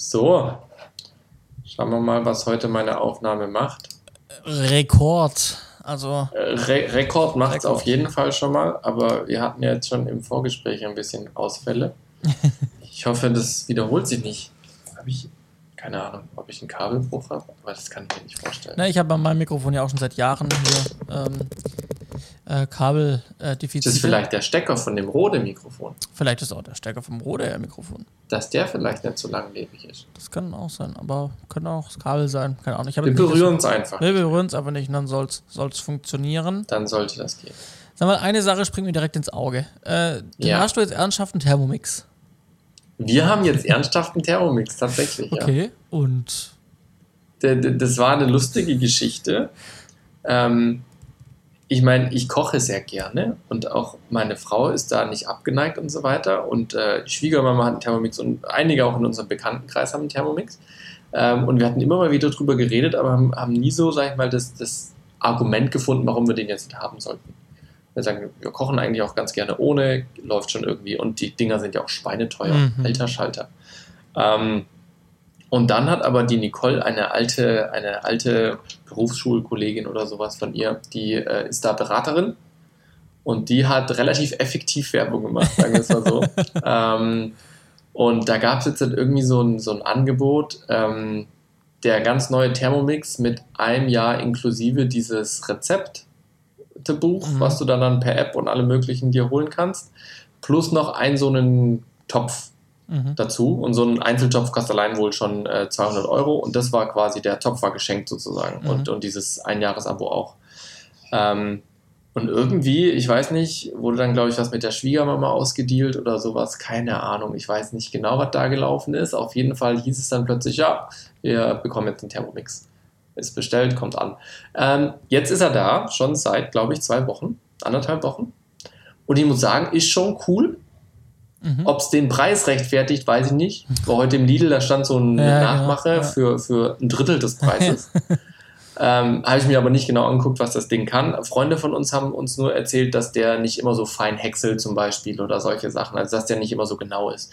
So, schauen wir mal, was heute meine Aufnahme macht. Rekord. Also. Re Rekord macht es auf jeden Fall schon mal, aber wir hatten ja jetzt schon im Vorgespräch ein bisschen Ausfälle. ich hoffe, das wiederholt sich nicht. Habe ich keine Ahnung, ob ich einen Kabelbruch habe, aber das kann ich mir nicht vorstellen. Na, ich habe an meinem Mikrofon ja auch schon seit Jahren hier ähm, äh, Kabeldefizite. das ist vielleicht der Stecker von dem Rode-Mikrofon. Vielleicht ist auch der Stecker vom Rode-Mikrofon. Dass der vielleicht nicht so langlebig ist. Das kann auch sein, aber könnte auch das Kabel sein. Keine Ahnung. Ich wir berühren es einfach. Wir berühren es einfach nicht und dann soll es funktionieren. Dann sollte das gehen. Sag mal, eine Sache springt mir direkt ins Auge. Äh, ja. Hast du jetzt ernsthaft einen Thermomix? Wir haben jetzt ernsthaft einen Thermomix, tatsächlich. Okay, ja. und? Das war eine lustige Geschichte. Ähm, ich meine, ich koche sehr gerne und auch meine Frau ist da nicht abgeneigt und so weiter. Und äh, die Schwiegermama hat einen Thermomix und einige auch in unserem Bekanntenkreis haben einen Thermomix. Ähm, und wir hatten immer mal wieder drüber geredet, aber haben, haben nie so, sag ich mal, das, das Argument gefunden, warum wir den jetzt haben sollten. Wir sagen, wir kochen eigentlich auch ganz gerne ohne, läuft schon irgendwie. Und die Dinger sind ja auch schweineteuer, mhm. alter Schalter. Ähm, und dann hat aber die Nicole eine alte, eine alte Berufsschulkollegin oder sowas von ihr, die äh, ist da Beraterin und die hat relativ effektiv Werbung gemacht, sagen wir es mal so. ähm, und da gab es jetzt halt irgendwie so ein, so ein Angebot, ähm, der ganz neue Thermomix mit einem Jahr inklusive dieses Rezept Buch, mhm. was du dann, dann per App und alle möglichen dir holen kannst, plus noch einen so einen Topf mhm. dazu. Und so ein Einzeltopf kostet allein wohl schon äh, 200 Euro und das war quasi der Topf war geschenkt sozusagen mhm. und, und dieses Einjahresabo auch. Ähm, und irgendwie, ich weiß nicht, wurde dann, glaube ich, was mit der Schwiegermama ausgedealt oder sowas. Keine Ahnung. Ich weiß nicht genau, was da gelaufen ist. Auf jeden Fall hieß es dann plötzlich, ja, wir bekommen jetzt einen Thermomix ist bestellt, kommt an. Ähm, jetzt ist er da, schon seit, glaube ich, zwei Wochen, anderthalb Wochen. Und ich muss sagen, ist schon cool. Mhm. Ob es den Preis rechtfertigt, weiß ich nicht. War heute im Lidl, da stand so eine ja, Nachmache ja. für, für ein Drittel des Preises. ähm, Habe ich mir aber nicht genau angeguckt, was das Ding kann. Freunde von uns haben uns nur erzählt, dass der nicht immer so fein häckselt zum Beispiel oder solche Sachen. Also dass der nicht immer so genau ist.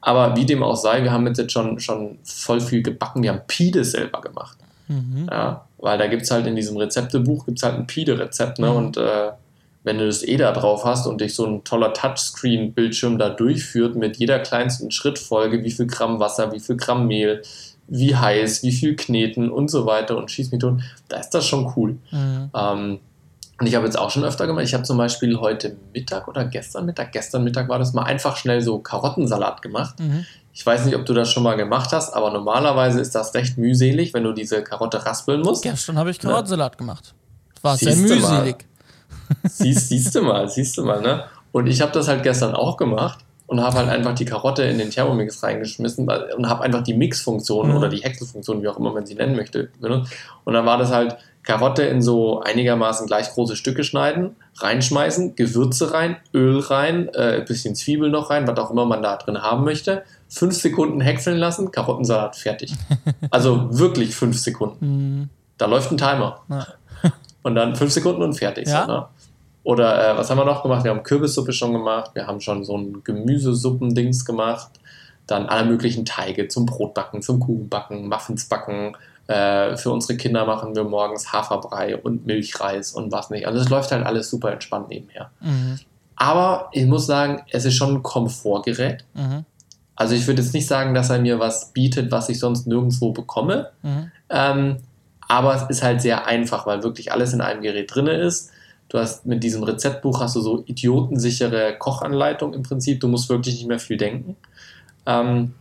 Aber wie dem auch sei, wir haben jetzt schon, schon voll viel gebacken. Wir haben Pide selber gemacht. Mhm. Ja, weil da gibt es halt in diesem Rezeptebuch gibt's halt ein Pide-Rezept, ne? Mhm. Und äh, wenn du das eh da drauf hast und dich so ein toller Touchscreen-Bildschirm da durchführt mit jeder kleinsten Schrittfolge, wie viel Gramm Wasser, wie viel Gramm Mehl, wie heiß, wie viel kneten und so weiter und schieß mich tot, da ist das schon cool. Mhm. Ähm, und ich habe jetzt auch schon öfter gemacht, ich habe zum Beispiel heute Mittag oder gestern Mittag, gestern Mittag war das mal einfach schnell so Karottensalat gemacht. Mhm. Ich weiß nicht, ob du das schon mal gemacht hast, aber normalerweise ist das recht mühselig, wenn du diese Karotte raspeln musst. Gestern habe ich Karottensalat ja. gemacht. War sehr mühselig. Siehst, siehst du mal, siehst du mal, ne? Und ich habe das halt gestern auch gemacht und habe halt einfach die Karotte in den Thermomix reingeschmissen und habe einfach die Mix-Funktion mhm. oder die Häckselfunktion, wie auch immer man sie nennen möchte, benutzt. Und dann war das halt Karotte in so einigermaßen gleich große Stücke schneiden, reinschmeißen, Gewürze rein, Öl rein, äh, ein bisschen Zwiebel noch rein, was auch immer man da drin haben möchte fünf Sekunden häckseln lassen, Karottensalat fertig. Also wirklich fünf Sekunden. Mhm. Da läuft ein Timer. Ja. Und dann fünf Sekunden und fertig. Ja? So, ne? Oder äh, was haben wir noch gemacht? Wir haben Kürbissuppe schon gemacht, wir haben schon so ein Gemüsesuppendings gemacht, dann alle möglichen Teige zum Brotbacken, zum Kuchenbacken, Muffins backen. Äh, für unsere Kinder machen wir morgens Haferbrei und Milchreis und was nicht. Also es läuft halt alles super entspannt nebenher. Mhm. Aber ich muss sagen, es ist schon ein Komfortgerät. Mhm. Also ich würde jetzt nicht sagen, dass er mir was bietet, was ich sonst nirgendwo bekomme. Mhm. Ähm, aber es ist halt sehr einfach, weil wirklich alles in einem Gerät drin ist. Du hast mit diesem Rezeptbuch hast du so idiotensichere Kochanleitung im Prinzip. Du musst wirklich nicht mehr viel denken. Ähm,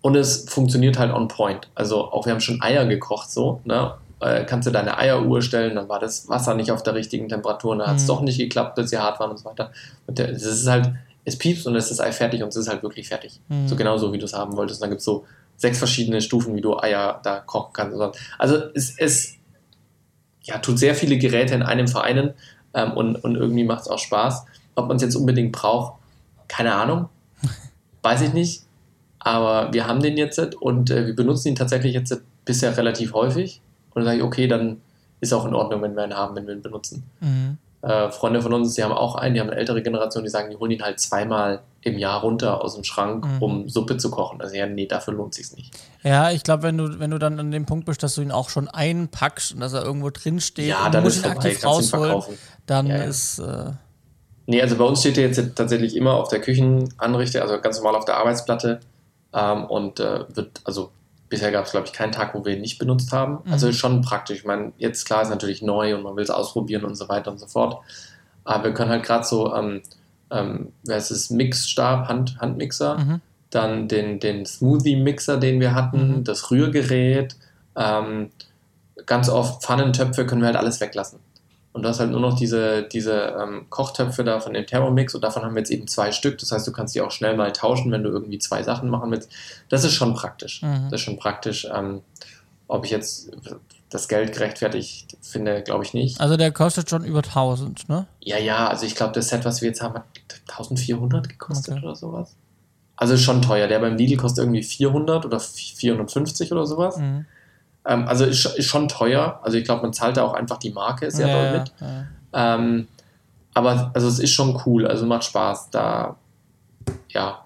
und es funktioniert halt on point. Also auch wir haben schon Eier gekocht so. Ne? Äh, kannst du deine Eieruhr stellen, dann war das Wasser nicht auf der richtigen Temperatur, dann hat es mhm. doch nicht geklappt, dass sie hart waren und so weiter. Und das ist halt, es piepst und es ist Ei fertig und es ist halt wirklich fertig. Mhm. So genauso, wie du es haben wolltest. Und dann gibt es so sechs verschiedene Stufen, wie du Eier da kochen kannst. Also es, es ja, tut sehr viele Geräte in einem vereinen ähm, und, und irgendwie macht es auch Spaß. Ob man es jetzt unbedingt braucht, keine Ahnung. Weiß ich nicht. Aber wir haben den jetzt und äh, wir benutzen ihn tatsächlich jetzt bisher relativ häufig. Und dann sage ich, okay, dann ist auch in Ordnung, wenn wir ihn haben, wenn wir ihn benutzen. Mhm. Äh, Freunde von uns, die haben auch einen, die haben eine ältere Generation, die sagen, die holen ihn halt zweimal im Jahr runter aus dem Schrank, Mhm. um Suppe zu kochen. Also ja, nee, dafür lohnt sich's nicht. Ja, ich glaube, wenn du, wenn du dann an dem Punkt bist, dass du ihn auch schon einpackst und dass er irgendwo drin steht Ja, und dann musst ist ihn vorbei, aktiv rausholen, dann Ja, ja. ist äh, Nee, also bei uns steht der jetzt tatsächlich immer auf der Küchenanrichte, also ganz normal auf der Arbeitsplatte. Ähm, und äh, wird, also bisher gab es, glaube ich, keinen Tag, wo wir ihn nicht benutzt haben. Mhm. Also ist schon praktisch. Ich meine, jetzt klar ist natürlich neu und man will es ausprobieren und so weiter und so fort. Aber wir können halt gerade so, ähm, ähm, wer ist es, Mixstab, Hand, Handmixer, mhm. dann den, den Smoothie-Mixer, den wir hatten, Mhm. das Rührgerät, ähm, ganz oft Pfannentöpfe können wir halt alles weglassen. Und du hast halt nur noch diese, diese ähm, Kochtöpfe da von dem Thermomix und davon haben wir jetzt eben zwei Stück. Das heißt, du kannst die auch schnell mal tauschen, wenn du irgendwie zwei Sachen machen willst. Das ist schon praktisch. Mhm. Das ist schon praktisch. Ähm, ob ich jetzt das Geld gerechtfertigt finde, glaube ich nicht. Also der kostet schon über 1000, ne? Ja, ja, also ich glaube, das Set, was wir jetzt haben, hat 1400 gekostet Okay. oder sowas. Also ist schon teuer. Der beim Lidl kostet irgendwie 400 oder 450 oder sowas. Mhm. Ähm, also ist, ist schon teuer. Also ich glaube, man zahlt da auch einfach die Marke sehr doll mit. ja. Ähm, aber also es ist schon cool, also macht Spaß. Da, ja,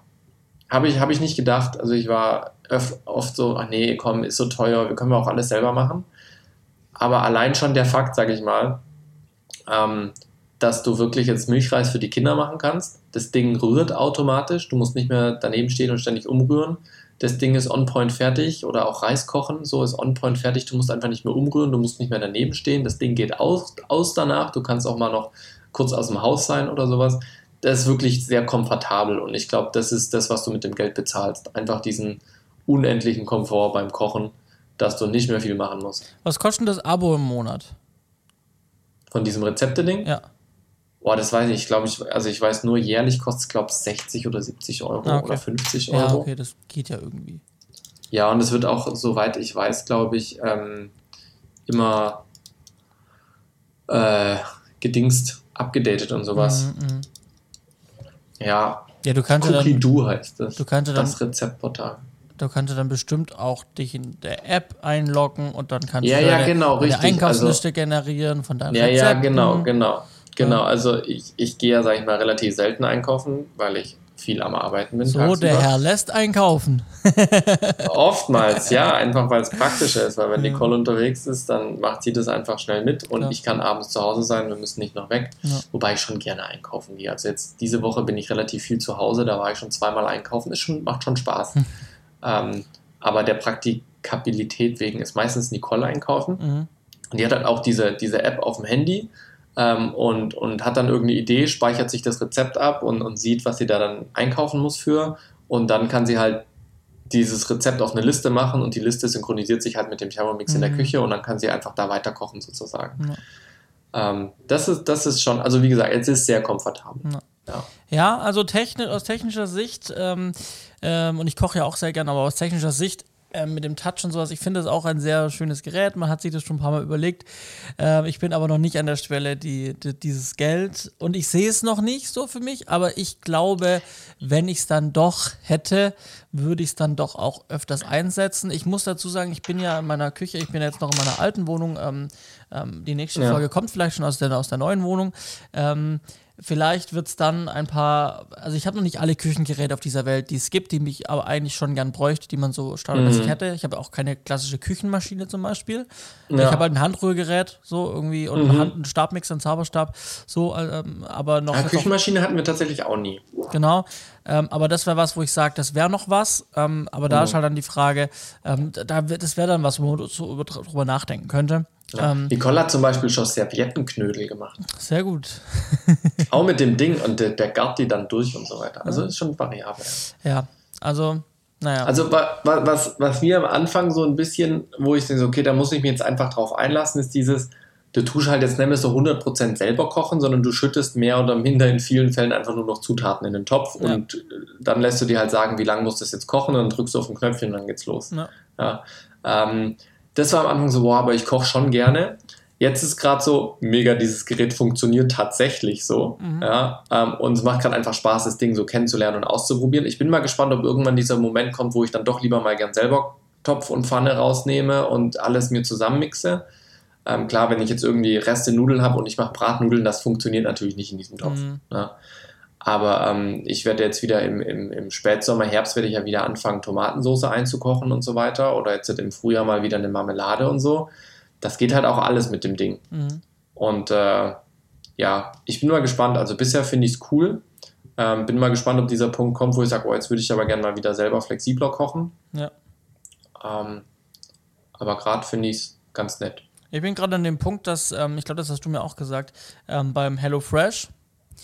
habe ich, hab ich nicht gedacht. Also ich war öf oft so, ach nee, komm, ist so teuer, wir können wir auch alles selber machen. Aber allein schon der Fakt, sage ich mal, ähm, dass du wirklich jetzt Milchreis für die Kinder machen kannst. Das Ding rührt automatisch, du musst nicht mehr daneben stehen und ständig umrühren. Das Ding ist on point fertig oder auch Reis kochen, so ist on point fertig. Du musst einfach nicht mehr umrühren, du musst nicht mehr daneben stehen. Das Ding geht aus, aus danach. Du kannst auch mal noch kurz aus dem Haus sein oder sowas. Das ist wirklich sehr komfortabel und ich glaube, das ist das, was du mit dem Geld bezahlst. Einfach diesen unendlichen Komfort beim Kochen, dass du nicht mehr viel machen musst. Was kostet das Abo im Monat? Von diesem Rezepte-Ding? Ja. Boah, das weiß ich. Ich glaube, ich, also ich weiß nur, jährlich kostet es, glaube ich, 60 oder 70 Euro Ah, okay. oder 50 Euro. Ja, okay, das geht ja irgendwie. Ja, und es wird auch, soweit ich weiß, glaube ich, ähm, immer äh, gedingst, abgedatet und sowas. Mhm, mhm. Ja, Ja, du kannst ja Cookie dann, Do heißt das. du kannst ja dann, das Rezeptportal. du kannst ja dann bestimmt auch dich in der App einloggen und dann kannst Ja, du ja, deine, genau, deine richtig. Einkaufsliste generieren von deinen Ja, ja, Rezepten. genau, genau. Genau, also ich, ich gehe ja, sag ich mal, relativ selten einkaufen, weil ich viel am Arbeiten bin. So, tagsüber. der Herr lässt einkaufen. Oftmals, ja, einfach weil es praktischer ist, weil wenn Ja. Nicole unterwegs ist, dann macht sie das einfach schnell mit und Klar. ich kann abends zu Hause sein, wir müssen nicht noch weg. Ja. Wobei ich schon gerne einkaufen gehe. Also jetzt diese Woche bin ich relativ viel zu Hause, da war ich schon zweimal einkaufen, ist schon, macht schon Spaß. Hm. Ähm, aber der Praktikabilität wegen ist meistens Nicole einkaufen. Mhm. Und die hat halt auch diese, diese App auf dem Handy ähm, und, und hat dann irgendeine Idee, speichert sich das Rezept ab und, und sieht, was sie da dann einkaufen muss für. Und dann kann sie halt dieses Rezept auf eine Liste machen und die Liste synchronisiert sich halt mit dem Thermomix in der Mhm. Küche und dann kann sie einfach da weiter kochen sozusagen. Ähm, das, ist, das ist schon, also wie gesagt, es ist sehr komfortabel. Ja. Ja. Ja, also techni aus technischer Sicht, ähm, ähm, und ich koche ja auch sehr gerne, aber aus technischer Sicht ähm, mit dem Touch und sowas, ich finde es auch ein sehr schönes Gerät. Man hat sich das schon ein paar Mal überlegt. Ähm, ich bin aber noch nicht an der Schwelle, die, die, dieses Geld. Und ich sehe es noch nicht so für mich, aber ich glaube, wenn ich es dann doch hätte, würde ich es dann doch auch öfters einsetzen. Ich muss dazu sagen, ich bin ja in meiner Küche, ich bin jetzt noch in meiner alten Wohnung. Ähm, ähm, die nächste Ja. Folge kommt vielleicht schon aus der, aus der neuen Wohnung. Vielleicht wird es dann ein paar, also ich habe noch nicht alle Küchengeräte auf dieser Welt, die es gibt, die mich aber eigentlich schon gern bräuchte, die man so standardmäßig Mhm. hätte. Ich habe auch keine klassische Küchenmaschine zum Beispiel. Ja. Ich habe halt ein Handrührgerät, so irgendwie, und Mhm. einen, Hand, einen Stabmixer, einen Zauberstab, so, ähm, aber noch. Ja, auch- Küchenmaschine hatten wir tatsächlich auch nie. Genau. Ähm, aber das wäre was, wo ich sage, das wäre noch was. Ähm, aber da Mhm. ist halt dann die Frage, ähm, da, wird- das wäre dann was, wo man so über- drüber nachdenken könnte. Ja. Ähm, Nicole hat zum Beispiel schon Serviettenknödel gemacht. sehr gut. Auch mit dem Ding und der, der gart die dann durch und so weiter. Also ist schon variabel. Ja, also, naja. Also wa, wa, was, was mir am Anfang so ein bisschen, wo ich denke, so, okay, da muss ich mich jetzt einfach drauf einlassen, ist dieses, du tust halt jetzt nicht mehr so 100% selber kochen, sondern du schüttest mehr oder minder in vielen Fällen einfach nur noch Zutaten in den Topf Ja. und äh, dann lässt du dir halt sagen, wie lange muss das jetzt kochen und dann drückst du auf ein Knöpfchen und dann geht's los. Ja. Ja. Ähm, das war am Anfang so, boah, aber ich koche schon gerne. Jetzt ist gerade so, mega, dieses Gerät funktioniert tatsächlich so. Mhm. Ja, ähm, und es macht gerade einfach Spaß, das Ding so kennenzulernen und auszuprobieren. Ich bin mal gespannt, ob irgendwann dieser Moment kommt, wo ich dann doch lieber mal gern selber Topf und Pfanne rausnehme und alles mir zusammenmixe. Ähm, klar, wenn ich jetzt irgendwie Reste Nudeln habe und ich mache Bratnudeln, das funktioniert natürlich nicht in diesem Topf. Mhm. Ne? Aber ähm, ich werde jetzt wieder im, im, im Spätsommer, Herbst werde ich ja wieder anfangen, Tomatensauce einzukochen und so weiter. Oder jetzt im Frühjahr mal wieder eine Marmelade und so. Das geht halt auch alles mit dem Ding. Mhm. Und äh, ja, ich bin mal gespannt. Also bisher finde ich es cool. Ähm, bin mal gespannt, ob dieser Punkt kommt, wo ich sage, oh, jetzt würde ich aber gerne mal wieder selber flexibler kochen. Ja. Ähm, aber gerade finde ich es ganz nett. Ich bin gerade an dem Punkt, dass, ähm, ich glaube, das hast du mir auch gesagt, ähm, beim HelloFresh,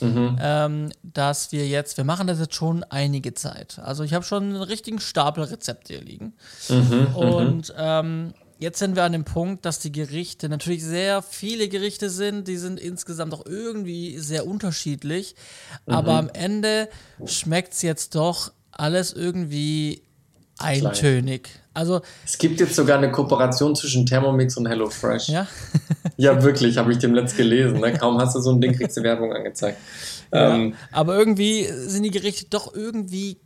Mhm. ähm, dass wir jetzt, wir machen das jetzt schon einige Zeit. Also ich habe schon einen richtigen Stapel Rezepte hier liegen. Mhm. Und ähm, jetzt sind wir an dem Punkt, dass die Gerichte natürlich sehr viele Gerichte sind, die sind insgesamt auch irgendwie sehr unterschiedlich. Aber am Ende schmeckt es jetzt doch alles irgendwie eintönig. Also, Es gibt jetzt sogar eine Kooperation zwischen Thermomix und HelloFresh. ja. Ja, wirklich, habe ich dem letzt gelesen. Ne? Kaum hast du so ein Ding, kriegst du Werbung angezeigt. Ähm, Aber irgendwie sind die Gerichte doch irgendwie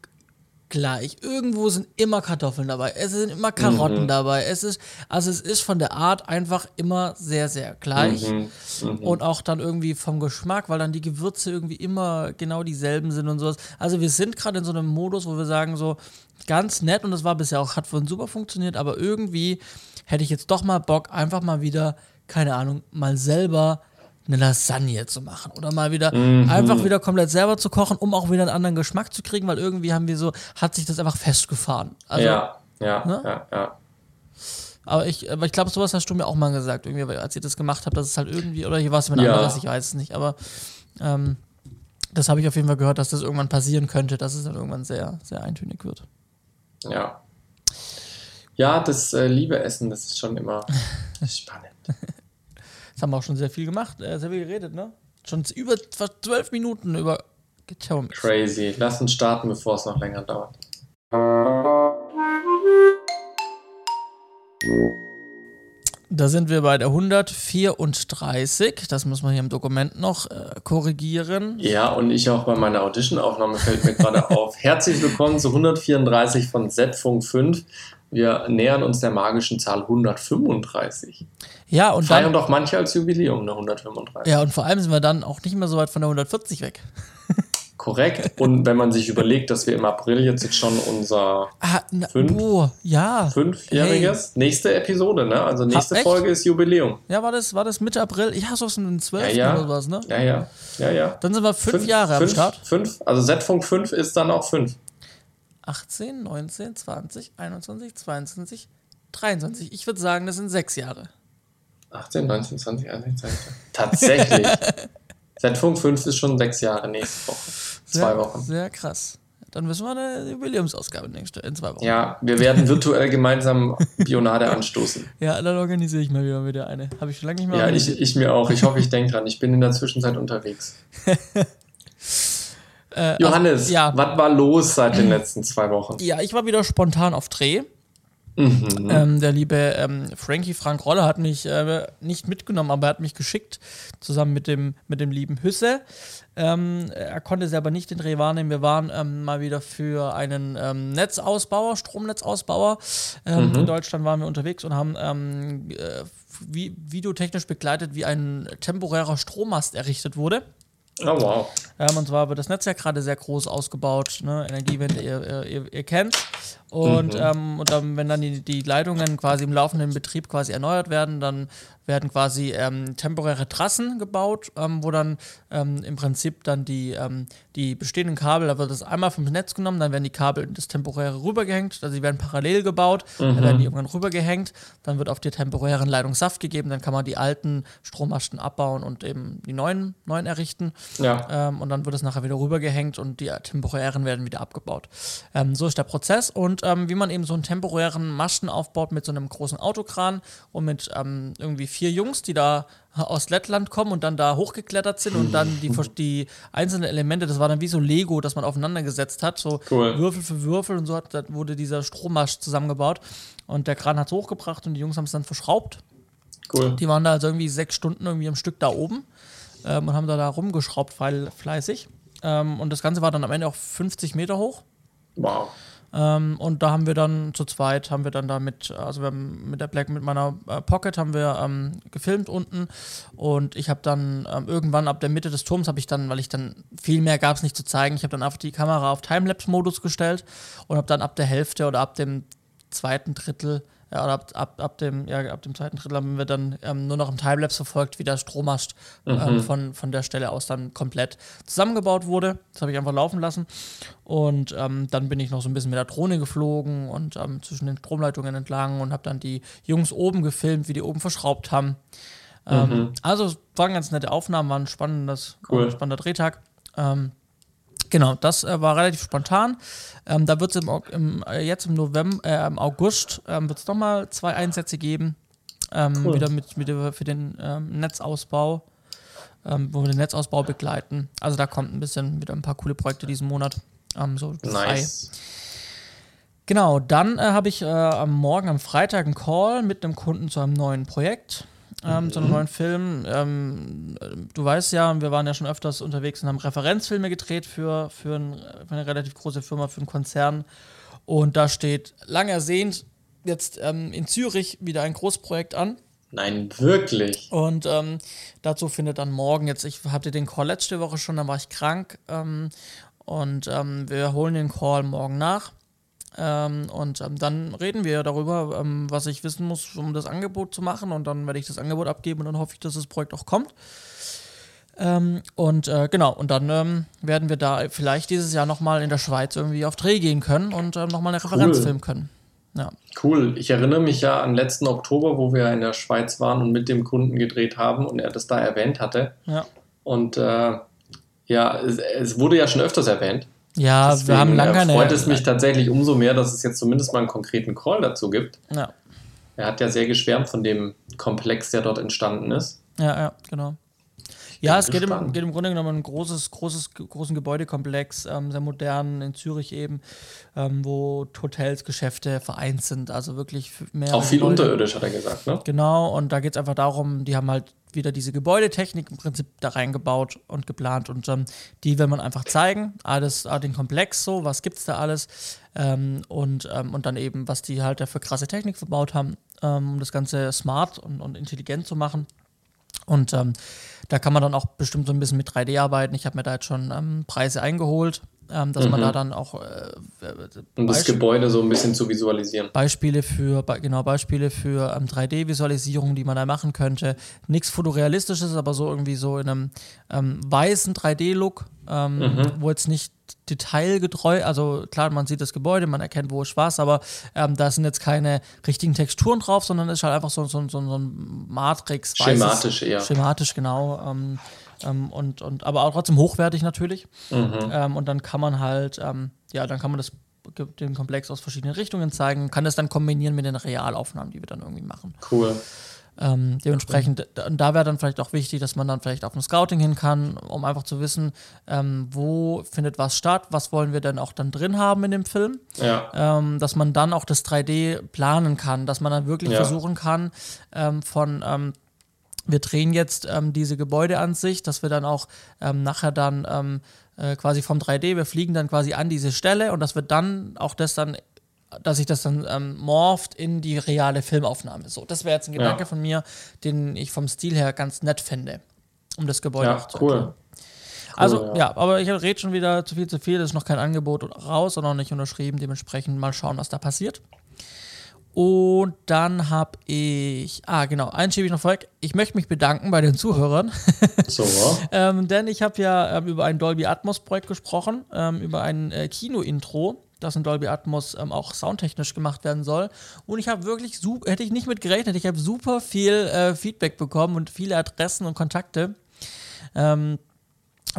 gleich. Irgendwo sind immer Kartoffeln dabei. Es sind immer Karotten dabei. Es ist, also es ist von der Art einfach immer sehr, sehr gleich. mhm, mhm. Und auch dann irgendwie vom Geschmack, weil dann die Gewürze irgendwie immer genau dieselben sind und sowas. Also wir sind gerade in so einem Modus, wo wir sagen so, ganz nett und das war bisher auch, hat uns super funktioniert, aber irgendwie hätte ich jetzt doch mal Bock, einfach mal wieder, keine Ahnung, mal selber eine Lasagne zu machen oder mal wieder Mhm. einfach wieder komplett selber zu kochen, um auch wieder einen anderen Geschmack zu kriegen, weil irgendwie haben wir so, hat sich das einfach festgefahren. Also, ja, ja, ne? ja, ja. Aber ich, aber ich glaube, sowas hast du mir auch mal gesagt, irgendwie, als ihr das gemacht habt, dass es halt irgendwie, oder hier war es jemand Ja. anderes, ich weiß es nicht, aber ähm, das habe ich auf jeden Fall gehört, dass das irgendwann passieren könnte, dass es dann irgendwann sehr, sehr eintönig wird. Ja, ja das äh, liebe Essen, das ist schon immer spannend. Das haben wir auch schon sehr viel gemacht, äh, sehr viel geredet, ne? Schon über fast zwölf Minuten über. Crazy. Lass uns starten, bevor es noch länger dauert. Da sind wir bei der 134. Das muss man hier im Dokument noch äh, korrigieren. Ja, und ich auch bei meiner Audition-Aufnahme fällt mir gerade auf. Herzlich willkommen zu 134 von Z-Funk 5. Wir nähern uns der magischen Zahl 135. Ja, und Feiern dann, doch manche als Jubiläum eine 135. ja, und vor allem sind wir dann auch nicht mehr so weit von der 140 weg. Korrekt. Und wenn man sich überlegt, dass wir im April jetzt, jetzt schon unser Ah, na, Fünf? boah, ja. fünfjähriges, nächste Episode, ne? Also nächste echt? Folge ist Jubiläum. Ja, war das, war das Mitte April? Ja, so in den 12. Ja, ja. oder sowas, ne? Ja, ja, ja, ja. Dann sind wir fünf, Jahre am fünf, Start. Fünf, also Z-Funk 5 ist dann auch 5. 18, 19, 20, 21, 22, 23. Ich würde sagen, das sind sechs Jahre. 18, 19, 20, 21, 22. Tatsächlich. Z-Funk 5 ist schon sechs Jahre nächste Woche. Zwei Sehr, Wochen. Sehr krass. Dann müssen wir eine Jubiläumsausgabe in zwei Wochen. Ja, wir werden virtuell gemeinsam Bionade anstoßen. Ja, dann organisiere ich mal wieder wieder eine. Habe ich schon lange nicht mehr Ja, ich, ich mir auch. Ich hoffe, ich denke dran. Ich bin in der Zwischenzeit unterwegs. Äh, Johannes, also, ja. was war los seit den letzten zwei Wochen? ja, ich war wieder spontan auf Dreh. Mhm. Ähm, der liebe ähm, Frankie Frank Rolle hat mich äh, nicht mitgenommen, aber er hat mich geschickt, zusammen mit dem, mit dem lieben Hüsse. Ähm, er konnte selber nicht den Dreh wahrnehmen. Wir waren ähm, mal wieder für einen ähm, Netzausbauer, Stromnetzausbauer. Ähm, In Deutschland waren wir unterwegs und haben ähm, äh, vi videotechnisch begleitet, wie ein temporärer Strommast errichtet wurde. Oh, wow. Ähm, und zwar wird das Netzwerk gerade sehr groß ausgebaut, ne? Energiewende, ihr, ihr, ihr, kennt. Und, ähm, und dann, wenn dann die, die Leitungen quasi im laufenden Betrieb quasi erneuert werden, dann werden quasi ähm, temporäre Trassen gebaut, ähm, wo dann ähm, im Prinzip dann die, ähm, die bestehenden Kabel, da wird das einmal vom Netz genommen, dann werden die Kabel in das temporäre rübergehängt, also die werden parallel gebaut, dann werden die irgendwann rübergehängt, dann wird auf die temporären Leitung Saft gegeben, dann kann man die alten Strommasten abbauen und eben die neuen, neuen errichten. Ja. Ähm, und dann wird es nachher wieder rübergehängt und die temporären werden wieder abgebaut. So ist der Prozess. Und wie man eben so einen temporären Masten aufbaut mit so einem großen Autokran und mit irgendwie vier Jungs, die da aus Lettland kommen und dann da hochgeklettert sind und dann die, die einzelnen Elemente, das war dann wie so Lego, das man aufeinander gesetzt hat, so Cool. Würfel für Würfel und so hat, wurde dieser Strommast zusammengebaut und der Kran hat es hochgebracht und die Jungs haben es dann verschraubt Cool. die waren da also irgendwie sechs Stunden irgendwie am Stück da oben ähm, und haben da, da rumgeschraubt, fleißig. Ähm, und das Ganze war dann am Ende auch 50 Meter hoch. Wow. Ähm, und da haben wir dann zu zweit, haben wir dann da mit, also wir haben mit der Black, mit meiner äh, Pocket haben wir ähm, gefilmt unten. Und ich habe dann ähm, irgendwann ab der Mitte des Turms habe ich dann, weil ich dann viel mehr gab es nicht zu zeigen, ich habe dann einfach die Kamera auf Timelapse-Modus gestellt und habe dann ab der Hälfte oder ab dem zweiten Drittel ja, oder ab, ab, ab, dem, ja, ab dem zweiten Drittel haben wir dann ähm, nur noch im Timelapse verfolgt, wie der Strommast ähm, mhm. von, von der Stelle aus dann komplett zusammengebaut wurde. Das habe ich einfach laufen lassen. Und ähm, dann bin ich noch so ein bisschen mit der Drohne geflogen und ähm, zwischen den Stromleitungen entlang und habe dann die Jungs oben gefilmt, wie die oben verschraubt haben. Ähm, mhm. Also es waren ganz nette Aufnahmen, war ein spannendes, cool. spannender Drehtag. Ähm, Genau, das äh, war relativ spontan. Ähm, da wird es im, im, äh, jetzt im November, äh, im August ähm, wird es nochmal zwei Einsätze geben. Ähm, cool. Wieder mit, mit für den ähm, Netzausbau, ähm, wo wir den Netzausbau begleiten. Also da kommt ein bisschen wieder ein paar coole Projekte diesen Monat. Ähm, so nice. Genau, dann äh, habe ich äh, am Morgen, am Freitag, einen Call mit einem Kunden zu einem neuen Projekt ähm, zu einem mhm. neuen Film. Ähm, du weißt ja, wir waren ja schon öfters unterwegs und haben Referenzfilme gedreht für, für, ein, für eine relativ große Firma, für einen Konzern. Und da steht lang ersehnt jetzt ähm, in Zürich wieder ein Großprojekt an. Nein, wirklich. Und ähm, dazu findet dann morgen jetzt, ich hatte den Call letzte Woche schon, dann war ich krank. Ähm, und ähm, wir holen den Call morgen nach. Ähm, und ähm, dann reden wir darüber, ähm, was ich wissen muss, um das Angebot zu machen. Und dann werde ich das Angebot abgeben und dann hoffe ich, dass das Projekt auch kommt. Ähm, und äh, genau, und dann ähm, werden wir da vielleicht dieses Jahr nochmal in der Schweiz irgendwie auf Dreh gehen können und ähm, nochmal eine Referenz cool. filmen können. Ja. Cool. Ich erinnere mich ja an letzten Oktober, wo wir in der Schweiz waren und mit dem Kunden gedreht haben und er das da erwähnt hatte. Ja. Und äh, ja, es, es, wurde ja schon öfters erwähnt. Ja, Deswegen wir haben lange eine. freut es mich tatsächlich umso mehr, dass es jetzt zumindest mal einen konkreten Call dazu gibt. Ja. Er hat ja sehr geschwärmt von dem Komplex, der dort entstanden ist. Ja, ja, genau. Ja, es geht im, geht im, Grunde genommen um ein großes, großes, großen Gebäudekomplex, ähm, sehr modern in Zürich eben, ähm, wo Hotels, Geschäfte vereint sind, also wirklich mehr. Auch viel Gebäude. unterirdisch, hat er gesagt, ne? Genau, und da geht es einfach darum, die haben halt wieder diese Gebäudetechnik im Prinzip da reingebaut und geplant und ähm, die will man einfach zeigen, alles, ah, den Komplex so, was gibt's da alles ähm, und, ähm, und dann eben, was die halt da für krasse Technik verbaut haben, ähm, um das Ganze smart und, und intelligent zu machen. Und ähm, da kann man dann auch bestimmt so ein bisschen mit 3D arbeiten. Ich habe mir da jetzt schon ähm, Preise eingeholt, ähm, dass mhm. man da dann auch. Äh, um das Gebäude so ein bisschen zu visualisieren. Beispiele für, genau, Beispiele für 3D-Visualisierung, die man da machen könnte. Nichts fotorealistisches, aber so irgendwie so in einem ähm, weißen 3D-Look, ähm, mhm. wo jetzt nicht detailgetreu, also klar, man sieht das Gebäude, man erkennt, wo es war, aber ähm, da sind jetzt keine richtigen Texturen drauf, sondern es ist halt einfach so, so, so, so ein Matrix. Schematisch eher. Schematisch, genau. Ähm, ähm, und, und, aber auch trotzdem hochwertig natürlich. Mhm. Ähm, und dann kann man halt, ähm, ja, dann kann man das den Komplex aus verschiedenen Richtungen zeigen, kann das dann kombinieren mit den Realaufnahmen, die wir dann irgendwie machen. Cool. Ähm, dementsprechend, und da wäre dann vielleicht auch wichtig, dass man dann vielleicht auf ein Scouting hin kann, um einfach zu wissen, ähm, wo findet was statt, was wollen wir denn auch dann drin haben in dem Film. Ja. Ähm, dass man dann auch das 3D planen kann, dass man dann wirklich ja. versuchen kann, ähm, von ähm, wir drehen jetzt ähm, diese Gebäudeansicht, dass wir dann auch nachher dann äh, quasi vom 3D, wir fliegen dann quasi an diese Stelle und dass wir dann auch das dann dass sich das dann ähm, morpht in die reale Filmaufnahme. So, das wäre jetzt ein Gedanke ja. von mir, den ich vom Stil her ganz nett fände, um das Gebäude ja, zu cool. Cool, also, ja. ja. aber ich rede schon wieder zu viel zu viel. Das ist noch kein Angebot raus und noch nicht unterschrieben. Dementsprechend mal schauen, was da passiert. Und dann habe ich, ah genau, einen schiebe ich noch vorweg. Ich möchte mich bedanken bei den Zuhörern. So. ähm, denn ich habe ja ähm, über ein Dolby Atmos Projekt gesprochen, ähm, über ein äh, Kino-Intro das in Dolby Atmos ähm, auch soundtechnisch gemacht werden soll. Und ich habe wirklich, super, hätte ich nicht mit gerechnet, ich habe super viel äh, Feedback bekommen und viele Adressen und Kontakte. Ähm,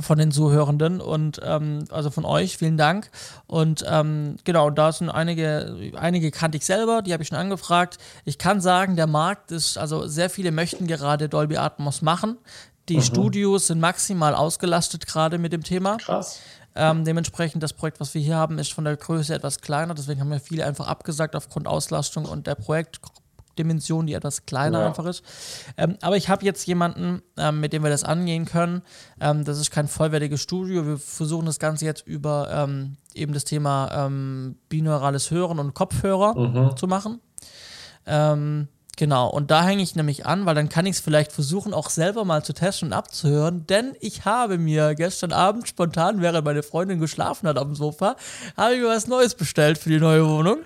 von den Zuhörenden und ähm, also von euch, vielen Dank. Und ähm, genau, da sind einige, einige kannte ich selber, die habe ich schon angefragt. Ich kann sagen, der Markt ist, also sehr viele möchten gerade Dolby Atmos machen. Die mhm. Studios sind maximal ausgelastet gerade mit dem Thema. Krass. Ähm, dementsprechend das Projekt, was wir hier haben, ist von der Größe etwas kleiner. Deswegen haben wir viele einfach abgesagt aufgrund Auslastung und der Projekt Dimension, die etwas kleiner Ja. einfach ist. Ähm, aber ich habe jetzt jemanden, ähm, mit dem wir das angehen können. Ähm, das ist kein vollwertiges Studio. Wir versuchen das Ganze jetzt über ähm, eben das Thema ähm, binaurales Hören und Kopfhörer Mhm. zu machen. Genau, und da hänge ich nämlich an, weil dann kann ich es vielleicht versuchen, auch selber mal zu testen und abzuhören, denn ich habe mir gestern Abend spontan, während meine Freundin geschlafen hat auf dem Sofa, habe ich mir was Neues bestellt für die neue Wohnung.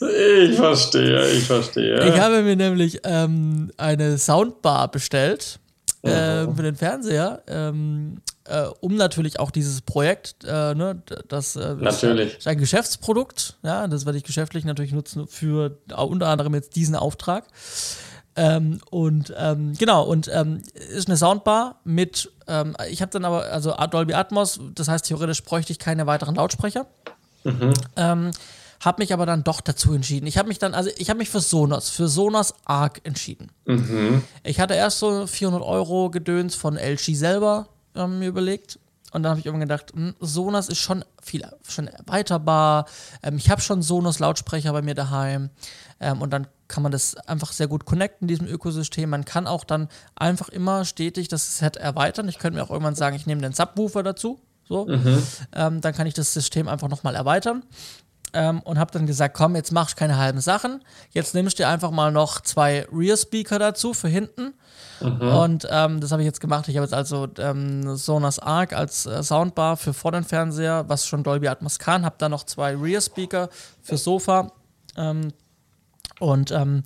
Ich verstehe, ich verstehe. Ich habe mir nämlich ähm, eine Soundbar bestellt ähm, für den Fernseher, ähm, äh, um natürlich auch dieses Projekt, äh, ne, das äh, Natürlich. ist ein Geschäftsprodukt, ja, das werde ich geschäftlich natürlich nutzen für äh, unter anderem jetzt diesen Auftrag. Ähm, und ähm, genau, und ähm, ist eine Soundbar mit, ähm, ich habe dann aber, also Dolby Atmos, das heißt theoretisch bräuchte ich keine weiteren Lautsprecher. Ähm, habe mich aber dann doch dazu entschieden. Ich habe mich dann, also ich habe mich für Sonos, für Sonos Arc entschieden. Mhm. Ich hatte erst so 400 Euro Gedöns von LG selber ähm, mir überlegt. Und dann habe ich irgendwann gedacht, hm, Sonos ist schon viel schon erweiterbar. Ähm, ich habe schon Sonos Lautsprecher bei mir daheim. Ähm, und dann kann man das einfach sehr gut connecten, diesem Ökosystem. Man kann auch dann einfach immer stetig das Set erweitern. Ich könnte mir auch irgendwann sagen, ich nehme den Subwoofer dazu. So. Ähm, dann kann ich das System einfach nochmal erweitern ähm, und habe dann gesagt, komm, jetzt machst du keine halben Sachen. Jetzt nimmst du dir einfach mal noch zwei Rear-Speaker dazu für hinten. Und ähm, das habe ich jetzt gemacht. Ich habe jetzt also ähm, Sonos Arc als äh, Soundbar für vor den Fernseher, was schon Dolby Atmos kann. Habe dann noch zwei Rear-Speaker für Sofa ähm, und ähm,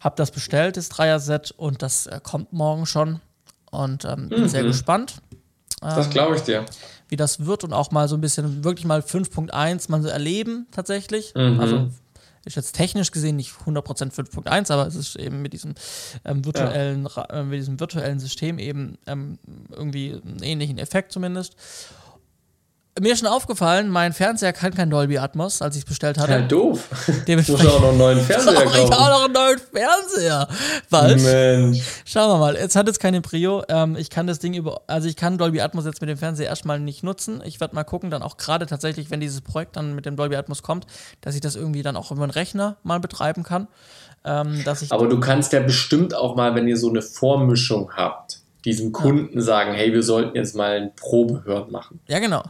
habe das bestellt, das Dreier-Set, und das äh, kommt morgen schon. Und ähm, bin sehr gespannt Das glaube ich dir. Wie das wird und auch mal so ein bisschen wirklich mal 5.1 mal so erleben tatsächlich. Also ist jetzt technisch gesehen nicht 100% 5.1, aber es ist eben mit diesem ähm, virtuellen Ra- äh, mit diesem virtuellen System eben ähm, irgendwie einen ähnlichen Effekt zumindest. Mir ist schon aufgefallen, mein Fernseher kann kein Dolby Atmos, als ich es bestellt hatte. Ja, doof. Du Dementsprechend auch noch einen neuen Fernseher brauche ich auch kaufen. noch einen neuen Fernseher. Falsch. Mensch. Schauen wir mal. Jetzt hat es keine Prio. Ähm, ich kann das Ding über, also ich kann Dolby Atmos jetzt mit dem Fernseher erstmal nicht nutzen. Ich werde mal gucken, dann auch gerade tatsächlich, wenn dieses Projekt dann mit dem Dolby Atmos kommt, dass ich das irgendwie dann auch über einen Rechner mal betreiben kann. Ähm, dass ich Aber du kannst ja bestimmt auch mal, wenn ihr so eine Vormischung habt, diesem Kunden sagen, hey, wir sollten jetzt mal ein Probehören machen. ja genau.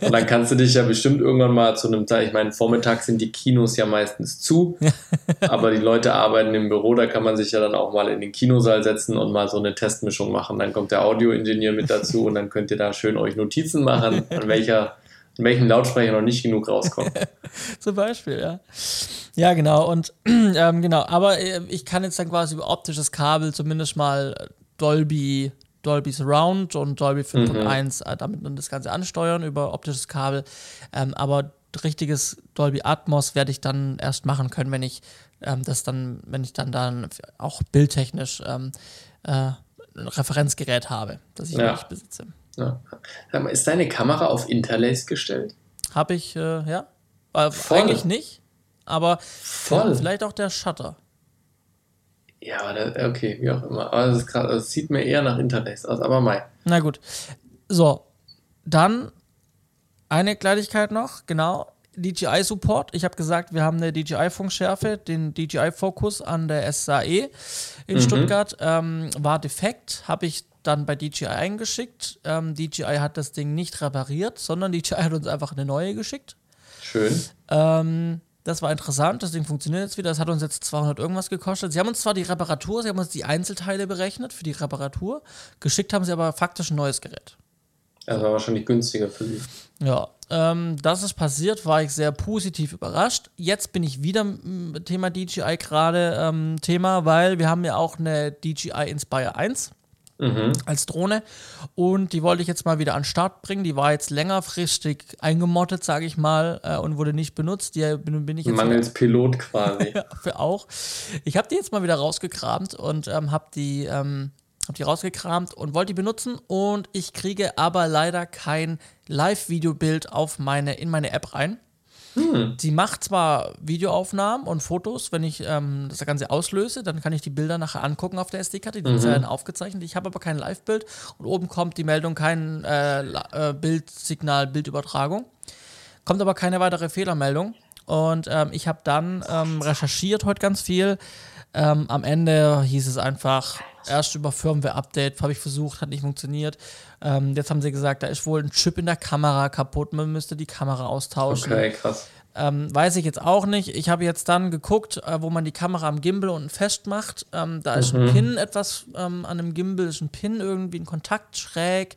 Und dann kannst du dich ja bestimmt irgendwann mal zu einem Teil, ich meine, vormittags sind die Kinos ja meistens zu, aber die Leute arbeiten im Büro, da kann man sich ja dann auch mal in den Kinosaal setzen und mal so eine Testmischung machen. Dann kommt der Audioingenieur mit dazu und dann könnt ihr da schön euch Notizen machen, an welcher an welchen Lautsprecher noch nicht genug rauskommt. Zum Beispiel, ja. Ja, genau. Und ähm, genau, aber äh, ich kann jetzt dann quasi über optisches Kabel zumindest mal Dolby, Dolby Surround und Dolby 5.1 äh, damit dann das Ganze ansteuern über optisches Kabel. Ähm, aber richtiges Dolby Atmos werde ich dann erst machen können, wenn ich ähm, das dann, wenn ich dann dann auch bildtechnisch ähm, äh, ein Referenzgerät habe, das ich Ja. nicht besitze. Ja. Ist deine Kamera auf Interlace gestellt? Habe ich, äh, ja. Äh, eigentlich nicht, aber Voll. vielleicht auch der Shutter. Ja, aber da- okay, wie auch immer. Aber das, ist krass, das sieht mir eher nach Interlace aus, aber mei. Na gut. So, dann eine Kleinigkeit noch, genau. DJI-Support. Ich habe gesagt, wir haben eine DJI-Funkschärfe, den DJI-Fokus an der SAE in Stuttgart. Ähm, war defekt, habe ich dann bei DJI eingeschickt. Ähm, DJI hat das Ding nicht repariert, sondern DJI hat uns einfach eine neue geschickt. Schön. Ähm, das war interessant, das Ding funktioniert jetzt wieder. Das hat uns jetzt 200 irgendwas gekostet. Sie haben uns zwar die Reparatur, sie haben uns die Einzelteile berechnet für die Reparatur. Geschickt haben sie aber faktisch ein neues Gerät. Das war wahrscheinlich günstiger für sie. Ja, ähm, das ist passiert, war ich sehr positiv überrascht. Jetzt bin ich wieder mit Thema DJI gerade ähm, Thema, weil wir haben ja auch eine DJI Inspire 1 Mhm. als Drohne und die wollte ich jetzt mal wieder an den Start bringen. Die war jetzt längerfristig eingemottet, sage ich mal, äh, und wurde nicht benutzt. Die bin, bin ich jetzt Mangels Pilot quasi. für auch. Ich habe die jetzt mal wieder rausgekramt und ähm, habe die, ähm, hab die rausgekramt und wollte die benutzen und ich kriege aber leider kein Live-Videobild auf meine, in meine App rein. Die macht zwar Videoaufnahmen und Fotos, wenn ich ähm, das Ganze auslöse, dann kann ich die Bilder nachher angucken auf der SD-Karte, die werden aufgezeichnet. Ich habe aber kein Live-Bild und oben kommt die Meldung, kein äh, äh, Bildsignal, Bildübertragung. Kommt aber keine weitere Fehlermeldung. Und ähm, ich habe dann ähm, recherchiert heute ganz viel. Ähm, am Ende hieß es einfach, erst über Firmware-Update habe ich versucht, hat nicht funktioniert. Ähm, jetzt haben sie gesagt, da ist wohl ein Chip in der Kamera kaputt, man müsste die Kamera austauschen. Okay, krass. Ähm, weiß ich jetzt auch nicht. Ich habe jetzt dann geguckt, äh, wo man die Kamera am Gimbal unten festmacht. Ähm, da ist mhm. ein Pin etwas ähm, an dem Gimbal, ist ein Pin irgendwie, ein Kontakt schräg.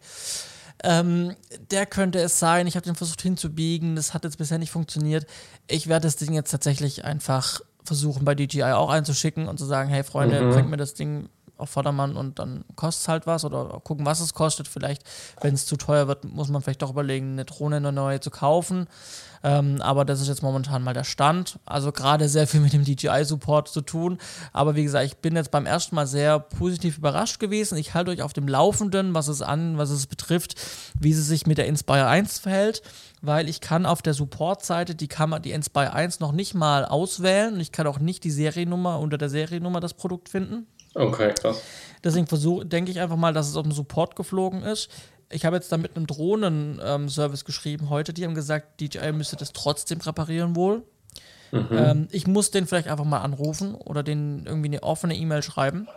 Ähm, der könnte es sein. Ich habe den versucht hinzubiegen. Das hat jetzt bisher nicht funktioniert. Ich werde das Ding jetzt tatsächlich einfach versuchen, bei DJI auch einzuschicken und zu sagen: Hey Freunde, mhm. bringt mir das Ding auf Vordermann und dann kostet es halt was oder gucken, was es kostet. Vielleicht, wenn es zu teuer wird, muss man vielleicht doch überlegen, eine Drohne, eine neue zu kaufen. Ähm, aber das ist jetzt momentan mal der Stand. Also gerade sehr viel mit dem DJI-Support zu tun. Aber wie gesagt, ich bin jetzt beim ersten Mal sehr positiv überrascht gewesen. Ich halte euch auf dem Laufenden, was es an, was es betrifft, wie sie sich mit der Inspire 1 verhält weil ich kann auf der Support-Seite die Kamera, die Inspire 1 noch nicht mal auswählen und ich kann auch nicht die Seriennummer unter der Seriennummer das Produkt finden. Okay, krass. Deswegen denke ich einfach mal, dass es auf dem Support geflogen ist. Ich habe jetzt da mit einem Drohnen-Service ähm, geschrieben heute. Die haben gesagt, DJI müsste das trotzdem reparieren wohl. Mhm. Ähm, ich muss den vielleicht einfach mal anrufen oder den irgendwie eine offene E-Mail schreiben.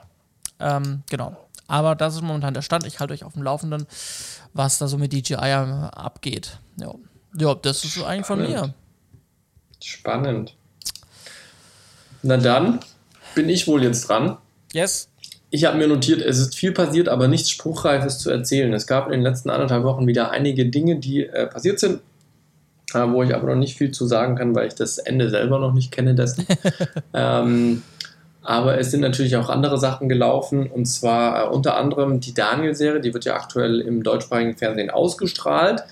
Ähm, genau. Aber das ist momentan der Stand. Ich halte euch auf dem Laufenden, was da so mit DJI abgeht. Ja, ja das ist so eigentlich von mir. Spannend. Na dann bin ich wohl jetzt dran. Yes. Ich habe mir notiert, es ist viel passiert, aber nichts Spruchreifes zu erzählen. Es gab in den letzten anderthalb Wochen wieder einige Dinge, die äh, passiert sind, äh, wo ich aber noch nicht viel zu sagen kann, weil ich das Ende selber noch nicht kenne dessen. ähm, aber es sind natürlich auch andere Sachen gelaufen und zwar äh, unter anderem die Daniel-Serie, die wird ja aktuell im deutschsprachigen Fernsehen ausgestrahlt.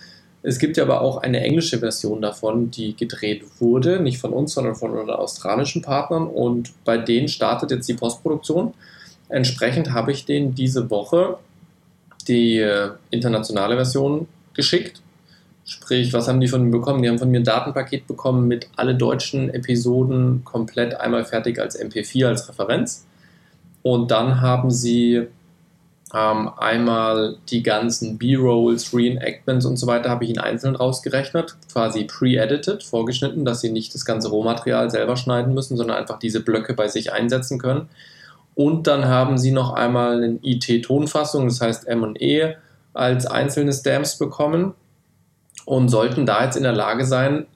Es gibt ja aber auch eine englische Version davon, die gedreht wurde, nicht von uns, sondern von unseren australischen Partnern und bei denen startet jetzt die Postproduktion. Entsprechend habe ich denen diese Woche die äh, internationale Version geschickt. Sprich, was haben die von mir bekommen? Die haben von mir ein Datenpaket bekommen mit alle deutschen Episoden komplett einmal fertig als MP4 als Referenz. Und dann haben sie ähm, einmal die ganzen B-Rolls, Reenactments und so weiter habe ich ihnen einzeln rausgerechnet, quasi pre-edited, vorgeschnitten, dass sie nicht das ganze Rohmaterial selber schneiden müssen, sondern einfach diese Blöcke bei sich einsetzen können. Und dann haben sie noch einmal eine IT-Tonfassung, das heißt ME, als einzelne Stamps bekommen und sollten da jetzt in der Lage sein,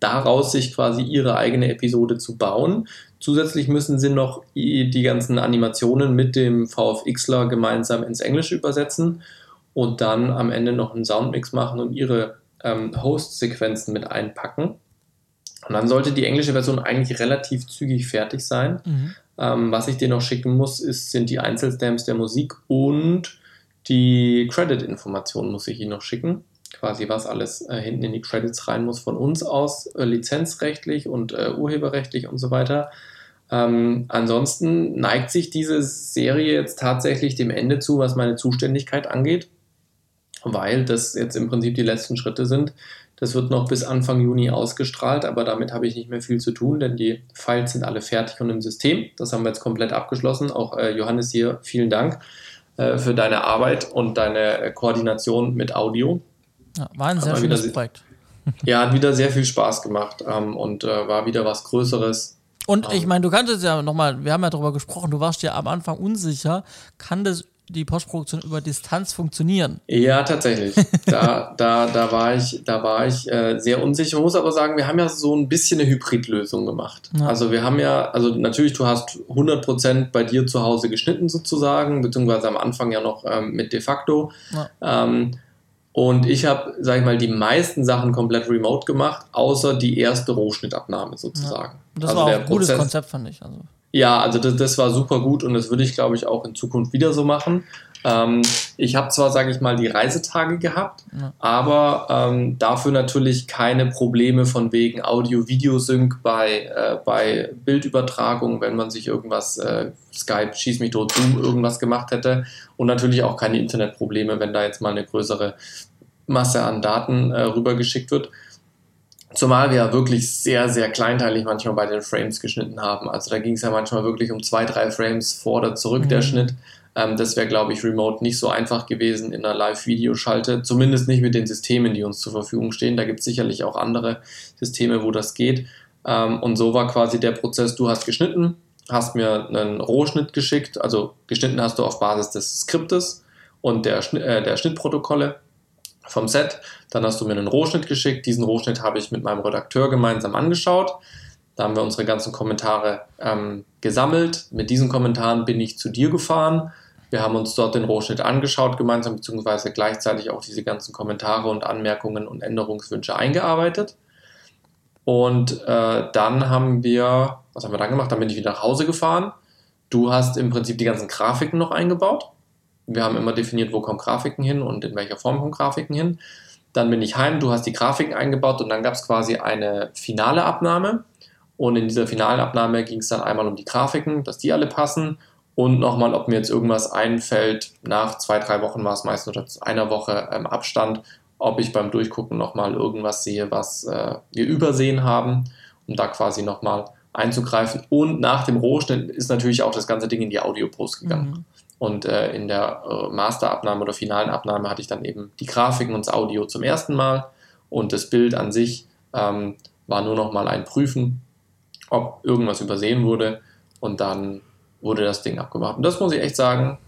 daraus sich quasi ihre eigene Episode zu bauen. Zusätzlich müssen sie noch die ganzen Animationen mit dem VFXler gemeinsam ins Englische übersetzen und dann am Ende noch einen Soundmix machen und ihre ähm, Host-Sequenzen mit einpacken. Und dann sollte die englische Version eigentlich relativ zügig fertig sein. Mhm. Ähm, was ich dir noch schicken muss, ist, sind die Einzelstamps der Musik und die Credit-Informationen muss ich ihnen noch schicken quasi was alles äh, hinten in die Credits rein muss von uns aus, äh, lizenzrechtlich und äh, urheberrechtlich und so weiter. Ähm, ansonsten neigt sich diese Serie jetzt tatsächlich dem Ende zu, was meine Zuständigkeit angeht, weil das jetzt im Prinzip die letzten Schritte sind. Das wird noch bis Anfang Juni ausgestrahlt, aber damit habe ich nicht mehr viel zu tun, denn die Files sind alle fertig und im System. Das haben wir jetzt komplett abgeschlossen. Auch äh, Johannes hier, vielen Dank äh, für deine Arbeit und deine äh, Koordination mit Audio. Ja, war ein sehr schönes Projekt. Ja, hat wieder sehr viel Spaß gemacht ähm, und äh, war wieder was Größeres. Und ich ähm, meine, du kannst es ja nochmal, wir haben ja darüber gesprochen, du warst ja am Anfang unsicher, kann das die Postproduktion über Distanz funktionieren? Ja, tatsächlich. da, da, da war ich, da war ich äh, sehr unsicher. Ich muss aber sagen, wir haben ja so ein bisschen eine Hybridlösung gemacht. Ja. Also wir haben ja, also natürlich, du hast 100% bei dir zu Hause geschnitten sozusagen, beziehungsweise am Anfang ja noch ähm, mit de facto. Ja. Ähm, und ich habe, sag ich mal, die meisten Sachen komplett remote gemacht, außer die erste Rohschnittabnahme sozusagen. Ja. Das also war auch ein gutes Prozess, Konzept, fand ich. Also. Ja, also das, das war super gut und das würde ich, glaube ich, auch in Zukunft wieder so machen. Ähm, ich habe zwar, sage ich mal, die Reisetage gehabt, ja. aber ähm, dafür natürlich keine Probleme von wegen Audio-Video-Sync bei, äh, bei Bildübertragung, wenn man sich irgendwas, äh, Skype, schieß mich tot, Zoom, irgendwas gemacht hätte. Und natürlich auch keine Internetprobleme, wenn da jetzt mal eine größere Masse an Daten äh, rübergeschickt wird. Zumal wir ja wirklich sehr, sehr kleinteilig manchmal bei den Frames geschnitten haben. Also da ging es ja manchmal wirklich um zwei, drei Frames vor oder zurück mhm. der Schnitt. Ähm, das wäre, glaube ich, remote nicht so einfach gewesen in einer Live-Videoschalte. Zumindest nicht mit den Systemen, die uns zur Verfügung stehen. Da gibt es sicherlich auch andere Systeme, wo das geht. Ähm, und so war quasi der Prozess, du hast geschnitten, hast mir einen Rohschnitt geschickt, also geschnitten hast du auf Basis des Skriptes und der, äh, der Schnittprotokolle vom Set. Dann hast du mir einen Rohschnitt geschickt. Diesen Rohschnitt habe ich mit meinem Redakteur gemeinsam angeschaut. Da haben wir unsere ganzen Kommentare ähm, gesammelt. Mit diesen Kommentaren bin ich zu dir gefahren. Wir haben uns dort den Rohschnitt angeschaut gemeinsam, beziehungsweise gleichzeitig auch diese ganzen Kommentare und Anmerkungen und Änderungswünsche eingearbeitet. Und äh, dann haben wir, was haben wir dann gemacht? Dann bin ich wieder nach Hause gefahren. Du hast im Prinzip die ganzen Grafiken noch eingebaut. Wir haben immer definiert, wo kommen Grafiken hin und in welcher Form kommen Grafiken hin. Dann bin ich heim, du hast die Grafiken eingebaut und dann gab es quasi eine finale Abnahme. Und in dieser finalen Abnahme ging es dann einmal um die Grafiken, dass die alle passen und nochmal, ob mir jetzt irgendwas einfällt, nach zwei, drei Wochen war es meistens oder einer Woche ähm, Abstand, ob ich beim Durchgucken nochmal irgendwas sehe, was äh, wir übersehen haben, um da quasi nochmal einzugreifen. Und nach dem Rohschnitt ist natürlich auch das ganze Ding in die Audio-Post gegangen. Mhm. Und äh, in der äh, Masterabnahme oder finalen Abnahme hatte ich dann eben die Grafiken und das Audio zum ersten Mal und das Bild an sich ähm, war nur noch mal ein Prüfen, ob irgendwas übersehen wurde und dann wurde das Ding abgemacht. Und das muss ich echt sagen,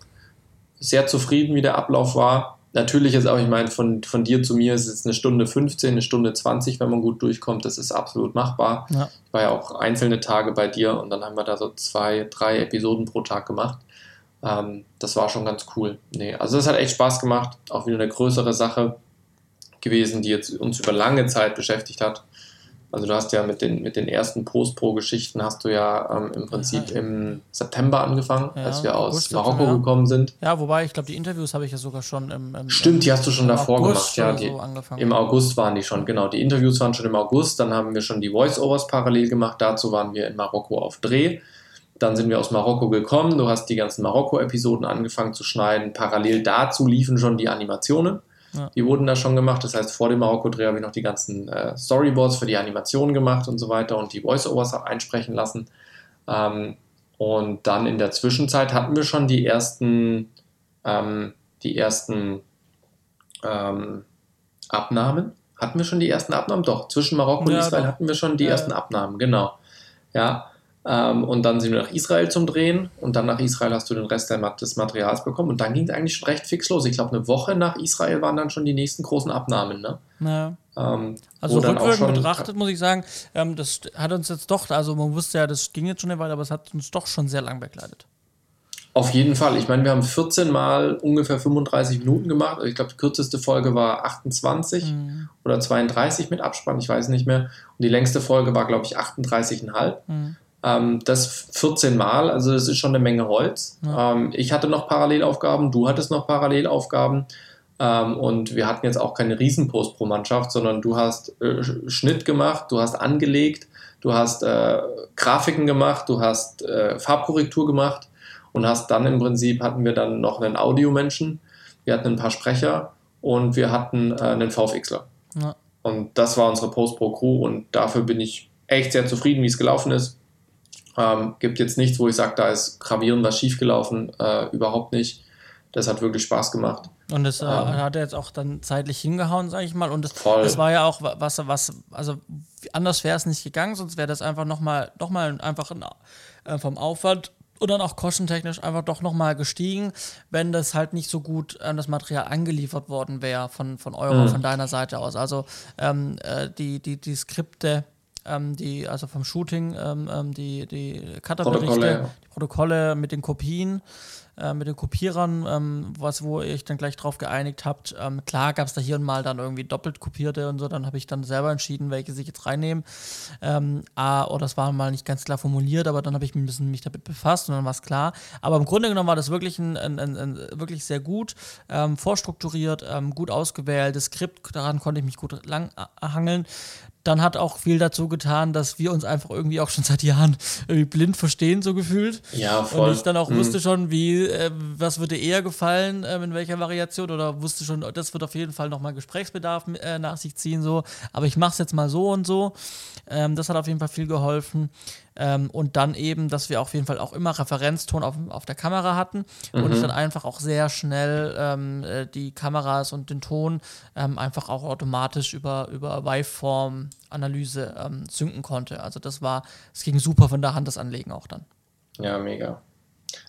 sehr zufrieden, wie der Ablauf war natürlich ist auch, ich meine, von, von dir zu mir ist es eine Stunde 15, eine Stunde 20, wenn man gut durchkommt. Das ist absolut machbar. Ja. Ich war ja auch einzelne Tage bei dir und dann haben wir da so zwei, drei Episoden pro Tag gemacht. Ähm, das war schon ganz cool. Nee, also das hat echt Spaß gemacht. Auch wieder eine größere Sache gewesen, die jetzt uns über lange Zeit beschäftigt hat. Also du hast ja mit den, mit den ersten Post-Pro-Geschichten hast du ja ähm, im Prinzip ja. im September angefangen, ja, als wir aus Marokko ja. gekommen sind. Ja, wobei ich glaube, die Interviews habe ich ja sogar schon im, im Stimmt, die hast du schon davor August gemacht, ja. Die, so Im August waren die schon, genau. Die Interviews waren schon im August, dann haben wir schon die Voice-Overs parallel gemacht. Dazu waren wir in Marokko auf Dreh. Dann sind wir aus Marokko gekommen. Du hast die ganzen Marokko-Episoden angefangen zu schneiden. Parallel dazu liefen schon die Animationen. Ja. Die wurden da schon gemacht. Das heißt, vor dem Marokko-Dreh habe ich noch die ganzen äh, Storyboards für die Animationen gemacht und so weiter und die Voice-Overs einsprechen lassen. Ähm, und dann in der Zwischenzeit hatten wir schon die ersten, ähm, die ersten ähm, Abnahmen. Hatten wir schon die ersten Abnahmen? Doch, zwischen Marokko und ja, Israel doch. hatten wir schon die ja. ersten Abnahmen, genau. Ja, ähm, und dann sind wir nach Israel zum Drehen und dann nach Israel hast du den Rest des Materials bekommen und dann ging es eigentlich schon recht fix los. Ich glaube, eine Woche nach Israel waren dann schon die nächsten großen Abnahmen. Ne? Ja. Ähm, also rückwirkend betrachtet muss ich sagen, ähm, das hat uns jetzt doch, also man wusste ja, das ging jetzt schon eine Weile, aber es hat uns doch schon sehr lang begleitet. Auf jeden Fall. Ich meine, wir haben 14 Mal ungefähr 35 Minuten gemacht. Ich glaube, die kürzeste Folge war 28 mhm. oder 32 mit Abspann, ich weiß nicht mehr. Und die längste Folge war, glaube ich, 38,5. Mhm. Ähm, das 14 Mal, also das ist schon eine Menge Holz. Ja. Ähm, ich hatte noch Parallelaufgaben, du hattest noch Parallelaufgaben. Ähm, und wir hatten jetzt auch keine Riesenpost pro Mannschaft, sondern du hast äh, Schnitt gemacht, du hast angelegt, du hast äh, Grafiken gemacht, du hast äh, Farbkorrektur gemacht und hast dann im Prinzip hatten wir dann noch einen Audiomenschen, wir hatten ein paar Sprecher und wir hatten äh, einen VFXler. Ja. Und das war unsere Post Pro Crew und dafür bin ich echt sehr zufrieden, wie es gelaufen ist. Ähm, gibt jetzt nichts, wo ich sage, da ist gravierend was schiefgelaufen. Äh, überhaupt nicht. Das hat wirklich Spaß gemacht. Und das äh, ähm, hat er jetzt auch dann zeitlich hingehauen, sage ich mal. Und das, das, war ja auch was, was also anders wäre es nicht gegangen, sonst wäre das einfach nochmal noch mal einfach ein, äh, vom Aufwand und dann auch kostentechnisch einfach doch nochmal gestiegen, wenn das halt nicht so gut an das Material angeliefert worden wäre von, von Euro, mhm. von deiner Seite aus. Also ähm, äh, die, die, die Skripte ähm, die, also vom Shooting, ähm, ähm die, die Cutterberichte, ja. die Protokolle mit den Kopien, äh, mit den Kopierern, ähm, was, wo ich dann gleich drauf geeinigt habt. Ähm, klar gab es da hier und mal dann irgendwie doppelt kopierte und so, dann habe ich dann selber entschieden, welche sich jetzt reinnehmen. Ähm, ah, oder das war mal nicht ganz klar formuliert, aber dann habe ich mich ein bisschen mich damit befasst und dann war es klar. Aber im Grunde genommen war das wirklich ein, ein, ein, ein wirklich sehr gut ähm, vorstrukturiert, gut ausgewähltes Skript, daran konnte ich mich gut lang äh, hangeln dann hat auch viel dazu getan, dass wir uns einfach irgendwie auch schon seit Jahren irgendwie blind verstehen, so gefühlt. Ja, voll. Und ich dann auch mhm. wusste schon, wie äh, was würde eher gefallen, äh, in welcher Variation? Oder wusste schon, das wird auf jeden Fall nochmal Gesprächsbedarf äh, nach sich ziehen, so. Aber ich mache es jetzt mal so und so. Ähm, das hat auf jeden Fall viel geholfen. Ähm, und dann eben, dass wir auf jeden Fall auch immer Referenzton auf, auf der Kamera hatten mhm. und ich dann einfach auch sehr schnell ähm, äh, die Kameras und den Ton ähm, einfach auch automatisch über, über Waveform-Analyse ähm, synken konnte. Also das war, es ging super von der Hand das Anlegen auch dann. Ja, mega.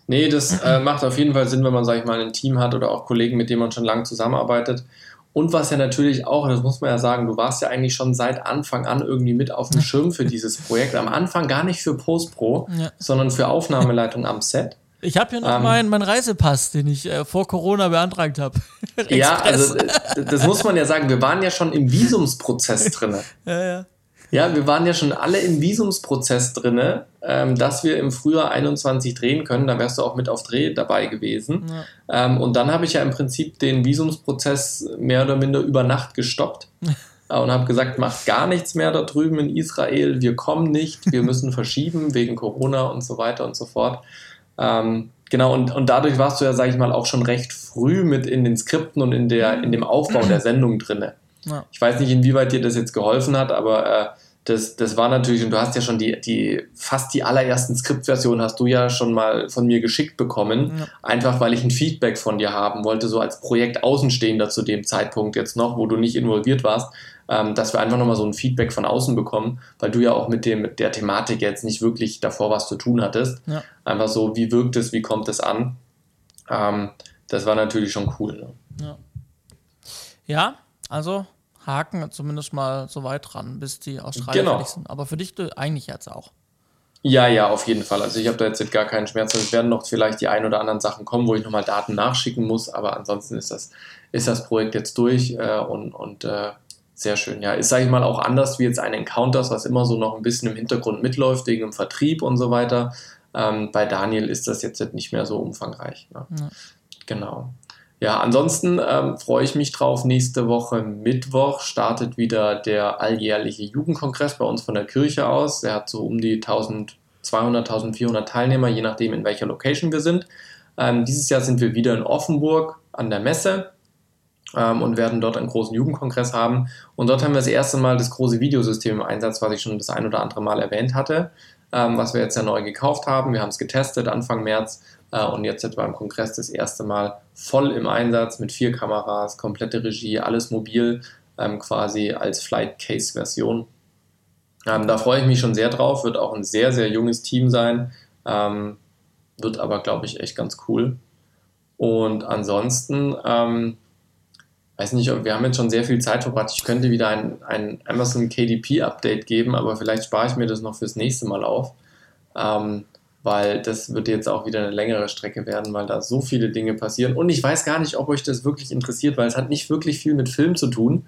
Nee, das äh, macht auf jeden Fall Sinn, wenn man, sag ich mal, ein Team hat oder auch Kollegen, mit denen man schon lange zusammenarbeitet. Und was ja natürlich auch, das muss man ja sagen, du warst ja eigentlich schon seit Anfang an irgendwie mit auf dem Schirm für dieses Projekt. Am Anfang gar nicht für Postpro, ja. sondern für Aufnahmeleitung am Set. Ich habe hier noch ähm, meinen mein Reisepass, den ich äh, vor Corona beantragt habe. ja, also das muss man ja sagen, wir waren ja schon im Visumsprozess drin. ja, ja. Ja, wir waren ja schon alle im Visumsprozess drin, ähm, dass wir im Frühjahr 21 drehen können. Da wärst du auch mit auf Dreh dabei gewesen. Ja. Ähm, und dann habe ich ja im Prinzip den Visumsprozess mehr oder minder über Nacht gestoppt. äh, und habe gesagt, macht gar nichts mehr da drüben in Israel. Wir kommen nicht, wir müssen verschieben wegen Corona und so weiter und so fort. Ähm, genau, und, und dadurch warst du ja, sage ich mal, auch schon recht früh mit in den Skripten und in, der, in dem Aufbau der Sendung drinne. Ja. Ich weiß nicht, inwieweit dir das jetzt geholfen hat, aber äh, das, das war natürlich, und du hast ja schon die, die fast die allerersten Skriptversionen hast du ja schon mal von mir geschickt bekommen, ja. einfach weil ich ein Feedback von dir haben wollte, so als Projekt Außenstehender zu dem Zeitpunkt jetzt noch, wo du nicht involviert warst, ähm, dass wir einfach nochmal so ein Feedback von außen bekommen, weil du ja auch mit, dem, mit der Thematik jetzt nicht wirklich davor was zu tun hattest. Ja. Einfach so, wie wirkt es, wie kommt es an? Ähm, das war natürlich schon cool. Ne? Ja. ja, also Haken zumindest mal so weit dran, bis die Australier genau. fertig sind. Aber für dich eigentlich jetzt auch. Ja, ja, auf jeden Fall. Also ich habe da jetzt gar keinen Schmerz. Es werden noch vielleicht die ein oder anderen Sachen kommen, wo ich nochmal Daten nachschicken muss, aber ansonsten ist das, ist das Projekt jetzt durch äh, und, und äh, sehr schön. Ja, ist, sage ich mal, auch anders wie jetzt ein Encounters, was immer so noch ein bisschen im Hintergrund mitläuft, wegen dem Vertrieb und so weiter. Ähm, bei Daniel ist das jetzt nicht mehr so umfangreich. Ne? Ja. Genau. Ja, ansonsten ähm, freue ich mich drauf. Nächste Woche Mittwoch startet wieder der alljährliche Jugendkongress bei uns von der Kirche aus. Der hat so um die 1200, 1400 Teilnehmer, je nachdem, in welcher Location wir sind. Ähm, dieses Jahr sind wir wieder in Offenburg an der Messe ähm, und werden dort einen großen Jugendkongress haben. Und dort haben wir das erste Mal das große Videosystem im Einsatz, was ich schon das ein oder andere Mal erwähnt hatte, ähm, was wir jetzt ja neu gekauft haben. Wir haben es getestet Anfang März und jetzt beim Kongress das erste Mal voll im Einsatz mit vier Kameras, komplette Regie, alles mobil, ähm, quasi als Flight Case Version. Ähm, da freue ich mich schon sehr drauf, wird auch ein sehr, sehr junges Team sein, ähm, wird aber, glaube ich, echt ganz cool. Und ansonsten, ähm, weiß nicht, wir haben jetzt schon sehr viel Zeit verbracht. Ich könnte wieder ein, ein Amazon KDP Update geben, aber vielleicht spare ich mir das noch fürs nächste Mal auf. Weil das wird jetzt auch wieder eine längere Strecke werden, weil da so viele Dinge passieren. Und ich weiß gar nicht, ob euch das wirklich interessiert, weil es hat nicht wirklich viel mit Film zu tun.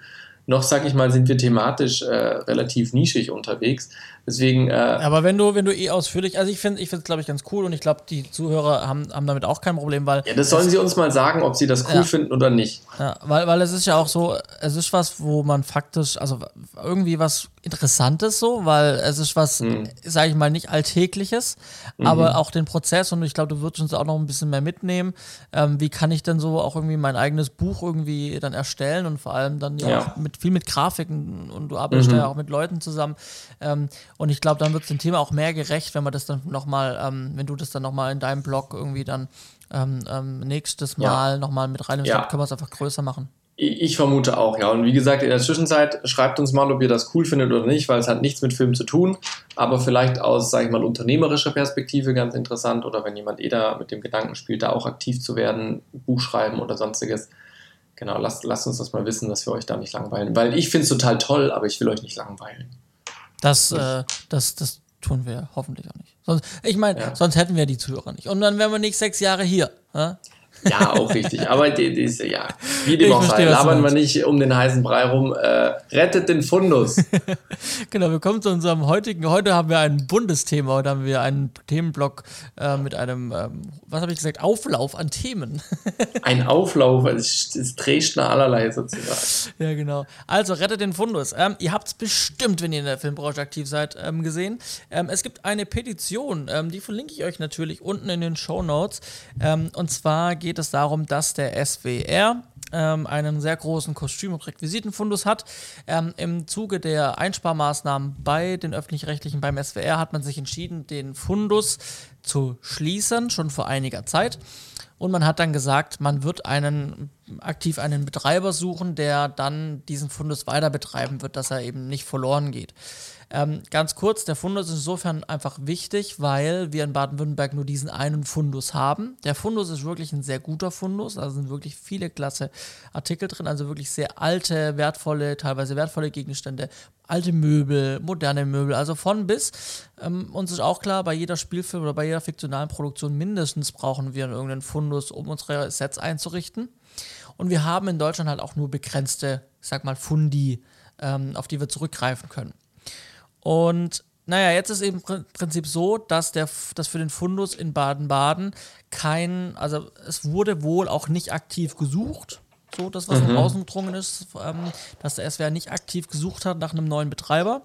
Noch, sag ich mal, sind wir thematisch äh, relativ nischig unterwegs. Deswegen. Äh, Aber wenn du, wenn du eh ausführlich, also ich finde, ich finde es, glaube ich, ganz cool und ich glaube, die Zuhörer haben, haben damit auch kein Problem, weil. Ja, das sollen sie uns mal sagen, ob sie das cool ja. finden oder nicht. Ja, weil, weil es ist ja auch so, es ist was, wo man faktisch, also irgendwie was Interessantes so, weil es ist was, mhm. sage ich mal, nicht Alltägliches, mhm. aber auch den Prozess und ich glaube, du würdest uns auch noch ein bisschen mehr mitnehmen. Ähm, wie kann ich denn so auch irgendwie mein eigenes Buch irgendwie dann erstellen und vor allem dann ja, ja. mit viel mit Grafiken und du arbeitest mhm. ja auch mit Leuten zusammen. Ähm, und ich glaube, dann wird es dem Thema auch mehr gerecht, wenn man das dann nochmal, ähm, wenn du das dann nochmal in deinem Blog irgendwie dann ähm, ähm, nächstes Mal ja. nochmal mit rein ja. können wir es einfach größer machen. Ich vermute auch, ja. Und wie gesagt, in der Zwischenzeit schreibt uns mal, ob ihr das cool findet oder nicht, weil es hat nichts mit Film zu tun, aber vielleicht aus, sage ich mal, unternehmerischer Perspektive ganz interessant oder wenn jemand eh da mit dem Gedanken spielt, da auch aktiv zu werden, Buch schreiben oder sonstiges. Genau, lasst, lasst uns das mal wissen, dass wir euch da nicht langweilen. Weil ich finde es total toll, aber ich will euch nicht langweilen. Das, äh, das, das tun wir hoffentlich auch nicht. Sonst, ich meine, ja. sonst hätten wir die Zuhörer nicht. Und dann wären wir nicht sechs Jahre hier. Ja? Ja, auch richtig. Aber die, die ist, ja, wie dem auch sei, labern wir nicht um den heißen Brei rum. Äh, rettet den Fundus. genau, wir kommen zu unserem heutigen. Heute haben wir ein Bundesthema. Heute haben wir einen Themenblock äh, mit einem, ähm, was habe ich gesagt, Auflauf an Themen. ein Auflauf, es, es Dresdner allerlei sozusagen. Ja, genau. Also, rettet den Fundus. Ähm, ihr habt es bestimmt, wenn ihr in der Filmbranche aktiv seid, ähm, gesehen. Ähm, es gibt eine Petition, ähm, die verlinke ich euch natürlich unten in den Show Notes. Ähm, und zwar geht geht es darum, dass der SWR ähm, einen sehr großen Kostüm- und Requisitenfundus hat. Ähm, Im Zuge der Einsparmaßnahmen bei den öffentlich-rechtlichen beim SWR hat man sich entschieden, den Fundus zu schließen, schon vor einiger Zeit. Und man hat dann gesagt, man wird einen aktiv einen Betreiber suchen, der dann diesen Fundus weiter betreiben wird, dass er eben nicht verloren geht. Ähm, ganz kurz, der Fundus ist insofern einfach wichtig, weil wir in Baden-Württemberg nur diesen einen Fundus haben. Der Fundus ist wirklich ein sehr guter Fundus, also sind wirklich viele klasse Artikel drin, also wirklich sehr alte, wertvolle, teilweise wertvolle Gegenstände, alte Möbel, moderne Möbel, also von bis. Ähm, uns ist auch klar, bei jeder Spielfilm oder bei jeder fiktionalen Produktion mindestens brauchen wir irgendeinen Fundus, um unsere Sets einzurichten. Und wir haben in Deutschland halt auch nur begrenzte, ich sag mal, Fundi, ähm, auf die wir zurückgreifen können. Und naja, jetzt ist eben im Prinzip so, dass, der, dass für den Fundus in Baden-Baden kein, also es wurde wohl auch nicht aktiv gesucht, so das, was mhm. rausgedrungen ist, ähm, dass der SWR nicht aktiv gesucht hat nach einem neuen Betreiber.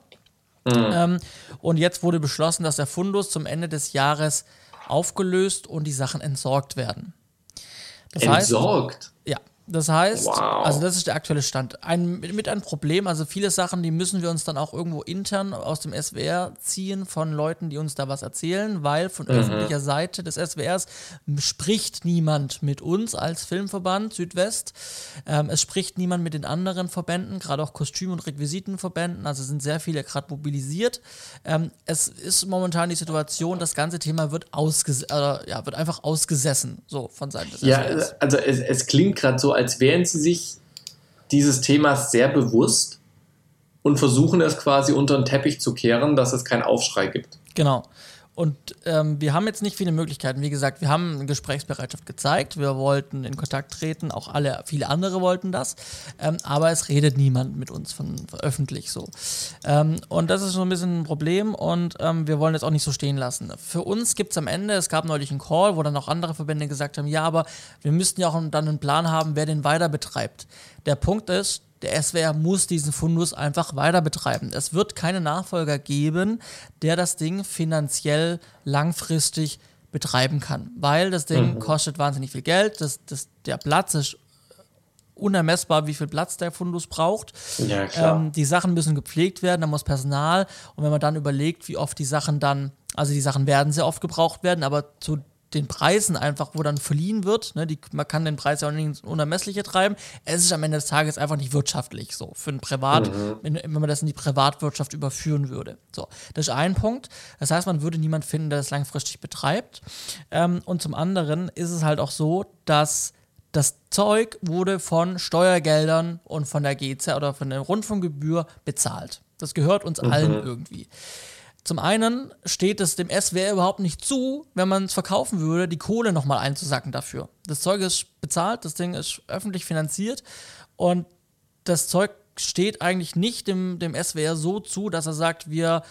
Mhm. Ähm, und jetzt wurde beschlossen, dass der Fundus zum Ende des Jahres aufgelöst und die Sachen entsorgt werden. Das entsorgt? Heißt, ja, das heißt, wow. also das ist der aktuelle Stand. Ein, mit einem Problem, also viele Sachen, die müssen wir uns dann auch irgendwo intern aus dem SWR ziehen von Leuten, die uns da was erzählen, weil von mhm. öffentlicher Seite des SWRs spricht niemand mit uns als Filmverband Südwest. Ähm, es spricht niemand mit den anderen Verbänden, gerade auch Kostüm- und Requisitenverbänden, also sind sehr viele gerade mobilisiert. Ähm, es ist momentan die Situation, das ganze Thema wird, ausges äh, ja, wird einfach ausgesessen, so von Seiten des ja, SWRs. Ja, also es, es klingt gerade so, als wären sie sich dieses Themas sehr bewusst und versuchen es quasi unter den Teppich zu kehren, dass es keinen Aufschrei gibt. Genau. Und ähm, wir haben jetzt nicht viele Möglichkeiten. Wie gesagt, wir haben Gesprächsbereitschaft gezeigt. Wir wollten in Kontakt treten. Auch alle, viele andere wollten das. Ähm, aber es redet niemand mit uns von, öffentlich so. Ähm, und das ist so ein bisschen ein Problem. Und ähm, wir wollen das auch nicht so stehen lassen. Für uns gibt es am Ende, es gab neulich einen Call, wo dann auch andere Verbände gesagt haben, ja, aber wir müssten ja auch dann einen Plan haben, wer den weiter betreibt. Der Punkt ist, der SWR muss diesen Fundus einfach weiter betreiben. Es wird keinen Nachfolger geben, der das Ding finanziell langfristig betreiben kann, weil das Ding mhm. kostet wahnsinnig viel Geld. Das, das, der Platz ist unermessbar, wie viel Platz der Fundus braucht. Ja, ähm, die Sachen müssen gepflegt werden, da muss Personal. Und wenn man dann überlegt, wie oft die Sachen dann, also die Sachen werden sehr oft gebraucht werden, aber zu den Preisen einfach, wo dann verliehen wird. Ne, die, man kann den Preis ja auch nicht ins Unermessliche treiben. Es ist am Ende des Tages einfach nicht wirtschaftlich so für ein Privat, mhm. wenn, wenn, man das in die Privatwirtschaft überführen würde. So, das ist ein Punkt. Das heißt, man würde niemanden finden, der das langfristig betreibt. Ähm, und zum anderen ist es halt auch so, dass das Zeug wurde von Steuergeldern und von der GZ oder von der Rundfunkgebühr bezahlt. Das gehört uns mhm. allen irgendwie. Zum einen steht es dem SWR überhaupt nicht zu, wenn man es verkaufen würde, die Kohle nochmal einzusacken dafür. Das Zeug ist bezahlt, das Ding ist öffentlich finanziert und das Zeug steht eigentlich nicht dem, dem SWR so zu, dass er sagt, wir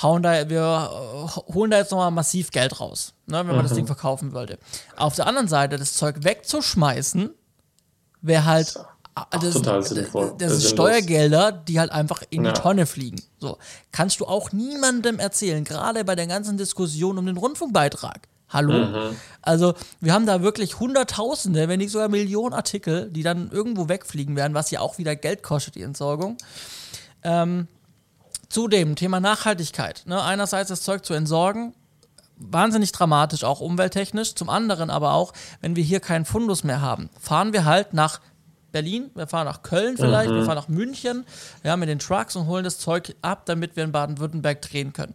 hauen da, wir äh, holen da jetzt nochmal massiv Geld raus, ne, wenn man mhm. das Ding verkaufen wollte. Auf der anderen Seite, das Zeug wegzuschmeißen, wäre halt Ach, das, total sinnvoll. Das, das sind Steuergelder, die halt einfach in ja. die Tonne fliegen. So. Kannst du auch niemandem erzählen, gerade bei der ganzen Diskussion um den Rundfunkbeitrag. Hallo? Mhm. Also, wir haben da wirklich Hunderttausende, wenn nicht sogar Millionen Artikel, die dann irgendwo wegfliegen werden, was ja auch wieder Geld kostet, die Entsorgung. Ähm, zudem, Thema Nachhaltigkeit. Ne? Einerseits das Zeug zu entsorgen, wahnsinnig dramatisch, auch umwelttechnisch. Zum anderen aber auch, wenn wir hier keinen Fundus mehr haben, fahren wir halt nach Berlin, wir fahren nach Köln vielleicht, mhm. wir fahren nach München, ja, mit den Trucks und holen das Zeug ab, damit wir in Baden-Württemberg drehen können.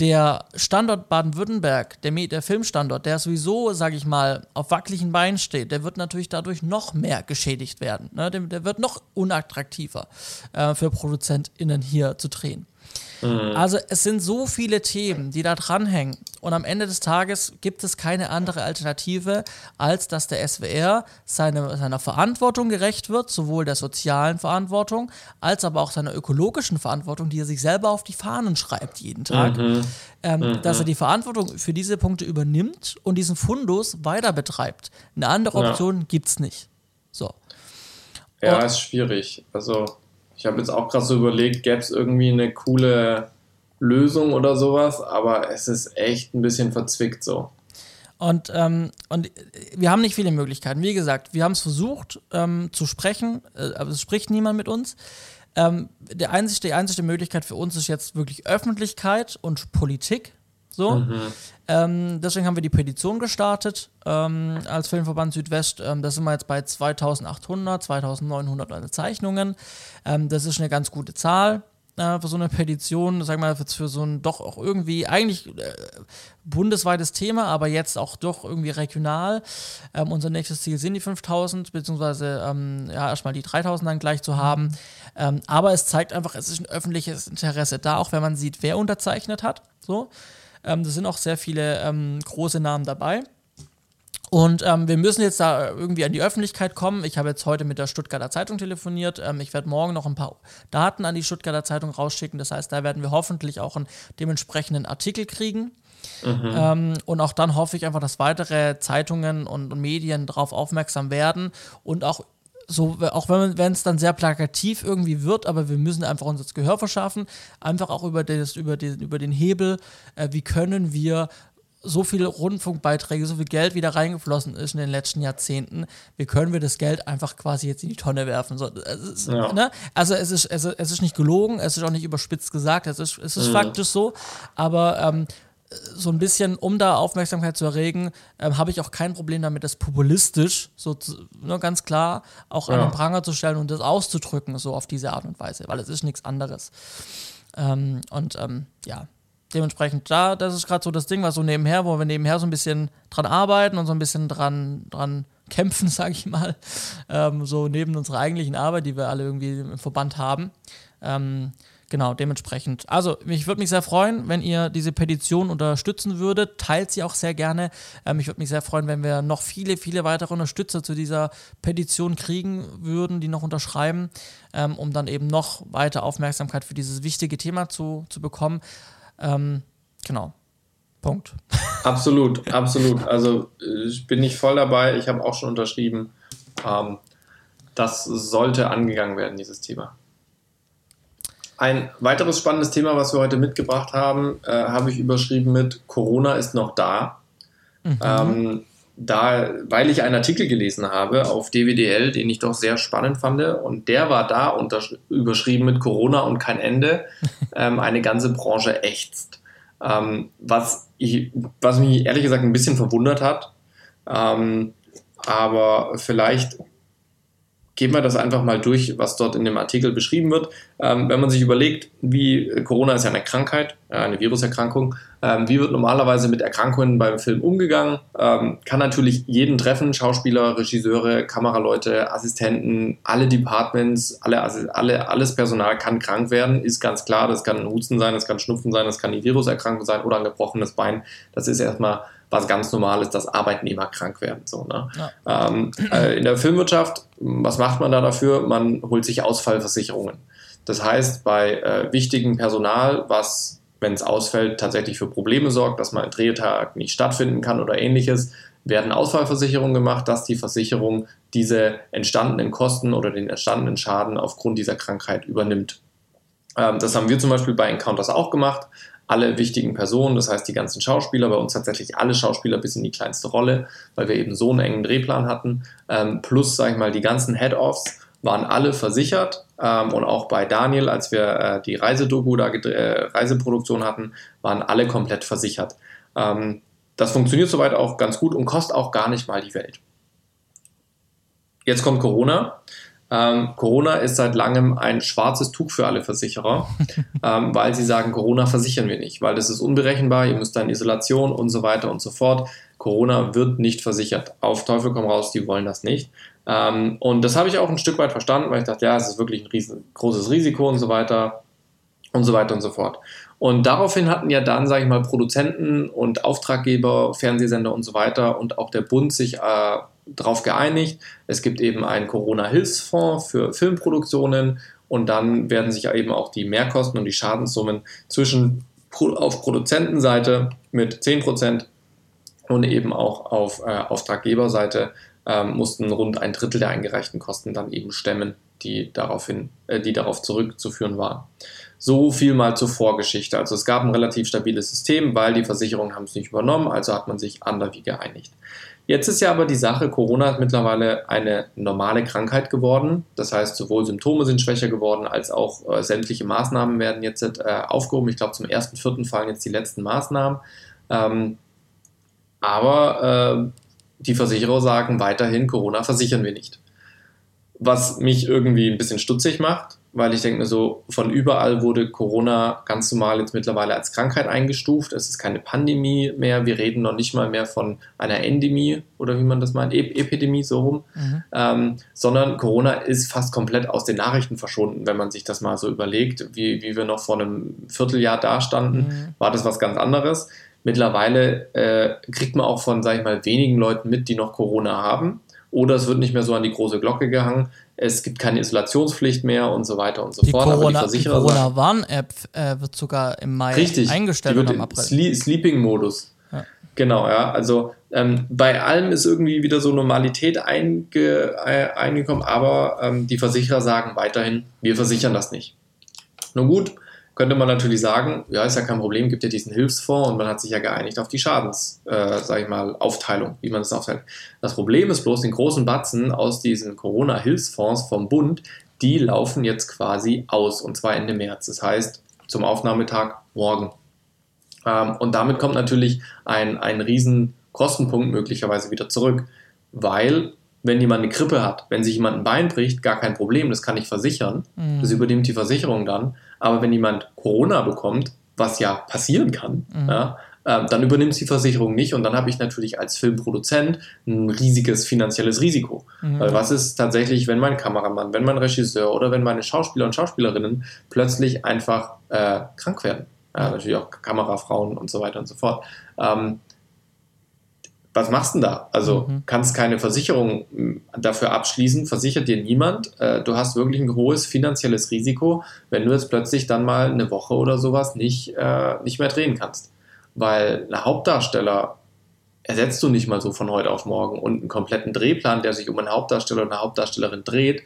Der Standort Baden-Württemberg, der, der, Filmstandort, der sowieso, sage ich mal, auf wackeligen Beinen steht, der wird natürlich dadurch noch mehr geschädigt werden. Ne? Der, der, wird noch unattraktiver äh, für ProduzentInnen hier zu drehen. Mhm. Also es sind so viele Themen, die da dranhängen und am Ende des Tages gibt es keine andere Alternative, als dass der SWR seine, seiner Verantwortung gerecht wird, sowohl der sozialen Verantwortung als aber auch seiner ökologischen Verantwortung, die er sich selber auf die Fahnen schreibt jeden Tag. Mhm. Ähm, mhm. Dass er die Verantwortung für diese Punkte übernimmt und diesen Fundus weiter betreibt. Eine andere Option ja. gibt es nicht. So. Ja, und, ist schwierig. Also, ich habe jetzt auch gerade so überlegt, gäbe es irgendwie eine coole Lösung oder sowas, aber es ist echt ein bisschen verzwickt so. Und, ähm, und wir haben nicht viele Möglichkeiten. Wie gesagt, wir haben es versucht ähm, zu sprechen, äh, aber es spricht niemand mit uns. Ähm, der einzige, die einzige Möglichkeit für uns ist jetzt wirklich Öffentlichkeit und Politik. So. Mhm. Ähm, deswegen haben wir die Petition gestartet ähm, als Filmverband Südwest. Ähm, da sind wir jetzt bei 2800, 2900 Zeichnungen. Ähm, das ist eine ganz gute Zahl äh, für so eine Petition, sag mal, für so ein doch auch irgendwie eigentlich äh, bundesweites Thema, aber jetzt auch doch irgendwie regional. Ähm, unser nächstes Ziel sind die 5000, beziehungsweise ähm, ja, erstmal die 3000 dann gleich zu haben. Ähm, aber es zeigt einfach, es ist ein öffentliches Interesse da, auch wenn man sieht, wer unterzeichnet hat. So. Ähm, da sind auch sehr viele ähm, große Namen dabei. Und ähm, wir müssen jetzt da irgendwie an die Öffentlichkeit kommen. Ich habe jetzt heute mit der Stuttgarter Zeitung telefoniert. Ähm, ich werde morgen noch ein paar Daten an die Stuttgarter Zeitung rausschicken. Das heißt, da werden wir hoffentlich auch einen dementsprechenden Artikel kriegen. Mhm. Ähm, und auch dann hoffe ich einfach, dass weitere Zeitungen und, und Medien darauf aufmerksam werden und auch so, auch wenn es dann sehr plakativ irgendwie wird, aber wir müssen einfach uns das Gehör verschaffen, einfach auch über, das, über, den, über den Hebel, äh, wie können wir so viele Rundfunkbeiträge, so viel Geld wieder reingeflossen ist in den letzten Jahrzehnten, wie können wir das Geld einfach quasi jetzt in die Tonne werfen? So, es ist, ja. ne? Also es ist, es, ist, es ist nicht gelogen, es ist auch nicht überspitzt gesagt, es ist, es ist mhm. faktisch so, aber ähm, so ein bisschen, um da Aufmerksamkeit zu erregen, ähm, habe ich auch kein Problem damit, das populistisch, so zu, ne, ganz klar, auch ja. an den Pranger zu stellen und das auszudrücken, so auf diese Art und Weise, weil es ist nichts anderes. Ähm, und ähm, ja, dementsprechend, da, das ist gerade so das Ding, was so nebenher, wo wir nebenher so ein bisschen dran arbeiten und so ein bisschen dran, dran kämpfen, sage ich mal. Ähm, so neben unserer eigentlichen Arbeit, die wir alle irgendwie im Verband haben. Ähm, genau, dementsprechend. Also, ich würde mich sehr freuen, wenn ihr diese Petition unterstützen würdet. Teilt sie auch sehr gerne. Ähm, ich würde mich sehr freuen, wenn wir noch viele, viele weitere Unterstützer zu dieser Petition kriegen würden, die noch unterschreiben, ähm, um dann eben noch weiter Aufmerksamkeit für dieses wichtige Thema zu, zu bekommen. Ähm, genau. Punkt. Absolut, absolut. Also ich bin nicht voll dabei. Ich habe auch schon unterschrieben. Ähm, das sollte angegangen werden, dieses Thema. Ein weiteres spannendes Thema, was wir heute mitgebracht haben, äh, habe ich überschrieben mit Corona ist noch da. Mhm. Ähm, da, weil ich einen Artikel gelesen habe auf DWDL, den ich doch sehr spannend fand, und der war da überschrieben mit Corona und kein Ende, ähm, eine ganze Branche ächzt. Ähm, was, ich, was mich ehrlich gesagt ein bisschen verwundert hat, ähm, aber vielleicht gehen wir das einfach mal durch, was dort in dem Artikel beschrieben wird. Ähm, wenn man sich überlegt, wie Corona ist ja eine Krankheit, äh, eine Viruserkrankung, ähm, wie wird normalerweise mit Erkrankungen beim Film umgegangen? Ähm, kann natürlich jeden treffen, Schauspieler, Regisseure, Kameraleute, Assistenten, alle Departments, alle, alle, alles Personal kann krank werden, ist ganz klar. Das kann ein Husten sein, das kann Schnupfen sein, das kann die Viruserkrankung sein oder ein gebrochenes Bein. Das ist erstmal was ganz normal ist, dass Arbeitnehmer krank werden. So, ne? Ja. Ähm, äh, in der Filmwirtschaft, was macht man da dafür? Man holt sich Ausfallversicherungen. Das heißt, bei äh, wichtigem Personal, was, wenn es ausfällt, tatsächlich für Probleme sorgt, dass mal ein Drehtag nicht stattfinden kann oder ähnliches, werden Ausfallversicherungen gemacht, dass die Versicherung diese entstandenen Kosten oder den entstandenen Schaden aufgrund dieser Krankheit übernimmt. Ähm, das haben wir zum Beispiel bei Encounters auch gemacht alle wichtigen Personen, das heißt die ganzen Schauspieler, bei uns tatsächlich alle Schauspieler bis in die kleinste Rolle, weil wir eben so einen engen Drehplan hatten, ähm, plus, sag ich mal, die ganzen Head-Offs waren alle versichert ähm, und auch bei Daniel, als wir äh, die Reisedoku da, äh, Reiseproduktion hatten, waren alle komplett versichert. Ähm, das funktioniert soweit auch ganz gut und kostet auch gar nicht mal die Welt. Jetzt kommt Corona. Ähm, Corona ist seit langem ein schwarzes Tuch für alle Versicherer, ähm, weil sie sagen, Corona versichern wir nicht, weil das ist unberechenbar, ihr müsst da in Isolation und so weiter und so fort. Corona wird nicht versichert. Auf Teufel komm raus, die wollen das nicht. Ähm, und das habe ich auch ein Stück weit verstanden, weil ich dachte, ja, es ist wirklich ein riesen, großes Risiko und so weiter. und so weiter und so fort. Und daraufhin hatten ja dann, sage ich mal, Produzenten und Auftraggeber, Fernsehsender und so weiter und auch der Bund sich äh, darauf geeinigt. Es gibt eben einen Corona-Hilfsfonds für Filmproduktionen und dann werden sich eben auch die Mehrkosten und die Schadenssummen zwischen auf Produzentenseite mit 10% und eben auch auf äh, Auftraggeberseite äh, mussten rund ein Drittel der eingereichten Kosten dann eben stemmen, die, daraufhin, äh, die darauf zurückzuführen waren. So viel mal zur Vorgeschichte. Also es gab ein relativ stabiles System, weil die Versicherungen haben es nicht übernommen, also hat man sich anderweitig geeinigt. Jetzt ist ja aber die Sache, Corona ist mittlerweile eine normale Krankheit geworden. Das heißt, sowohl Symptome sind schwächer geworden, als auch äh, sämtliche Maßnahmen werden jetzt äh, aufgehoben. Ich glaube, zum 1.4. fallen jetzt die letzten Maßnahmen. Ähm, aber äh, die Versicherer sagen weiterhin, Corona versichern wir nicht. Was mich irgendwie ein bisschen stutzig macht, weil ich denke mir so, von überall wurde Corona ganz normal jetzt mittlerweile als Krankheit eingestuft. Es ist keine Pandemie mehr. Wir reden noch nicht mal mehr von einer Endemie oder wie man das meint, e Epidemie so rum, mhm. ähm, sondern Corona ist fast komplett aus den Nachrichten verschwunden, wenn man sich das mal so überlegt, wie, wie wir noch vor einem Vierteljahr dastanden, mhm. war das was ganz anderes. Mittlerweile äh, kriegt man auch von, sag ich mal, wenigen Leuten mit, die noch Corona haben. Oder es wird nicht mehr so an die große Glocke gehangen es gibt keine Isolationspflicht mehr und so weiter und so die fort. Corona, die Corona-Warn-App äh, wird sogar im Mai richtig, eingestellt die wird im April. Sleeping-Modus. Ja. Genau, ja. Also ähm, bei allem ist irgendwie wieder so Normalität einge, äh, eingekommen, aber ähm, die Versicherer sagen weiterhin, wir versichern das nicht. Nun gut, könnte man natürlich sagen, ja, ist ja kein Problem, gibt ja diesen Hilfsfonds und man hat sich ja geeinigt auf die Schadens, äh, sag ich mal, Aufteilung, wie man das aufteilt. Das Problem ist bloß, den großen Batzen aus diesen Corona-Hilfsfonds vom Bund, die laufen jetzt quasi aus und zwar Ende März. Das heißt, zum Aufnahmetag morgen. Ähm, und damit kommt natürlich ein, ein riesen Kostenpunkt möglicherweise wieder zurück, weil wenn jemand eine Grippe hat, wenn sich jemand ein Bein bricht, gar kein Problem, das kann ich versichern. Mhm. Das übernimmt die Versicherung dann. Aber wenn jemand Corona bekommt, was ja passieren kann, mhm. ja, äh, dann übernimmt die Versicherung nicht und dann habe ich natürlich als Filmproduzent ein riesiges finanzielles Risiko. Mhm. Weil was ist tatsächlich, wenn mein Kameramann, wenn mein Regisseur oder wenn meine Schauspieler und Schauspielerinnen plötzlich einfach äh, krank werden? Ja, natürlich auch Kamerafrauen und so weiter und so fort. Ähm, was machst du denn da? Also mhm. kannst keine Versicherung hm, dafür abschließen, versichert dir niemand. Äh, du hast wirklich ein hohes finanzielles Risiko, wenn du jetzt plötzlich dann mal eine Woche oder sowas nicht, äh, nicht mehr drehen kannst. Weil ein Hauptdarsteller ersetzt du nicht mal so von heute auf morgen und einen kompletten Drehplan, der sich um einen Hauptdarsteller oder eine Hauptdarstellerin dreht,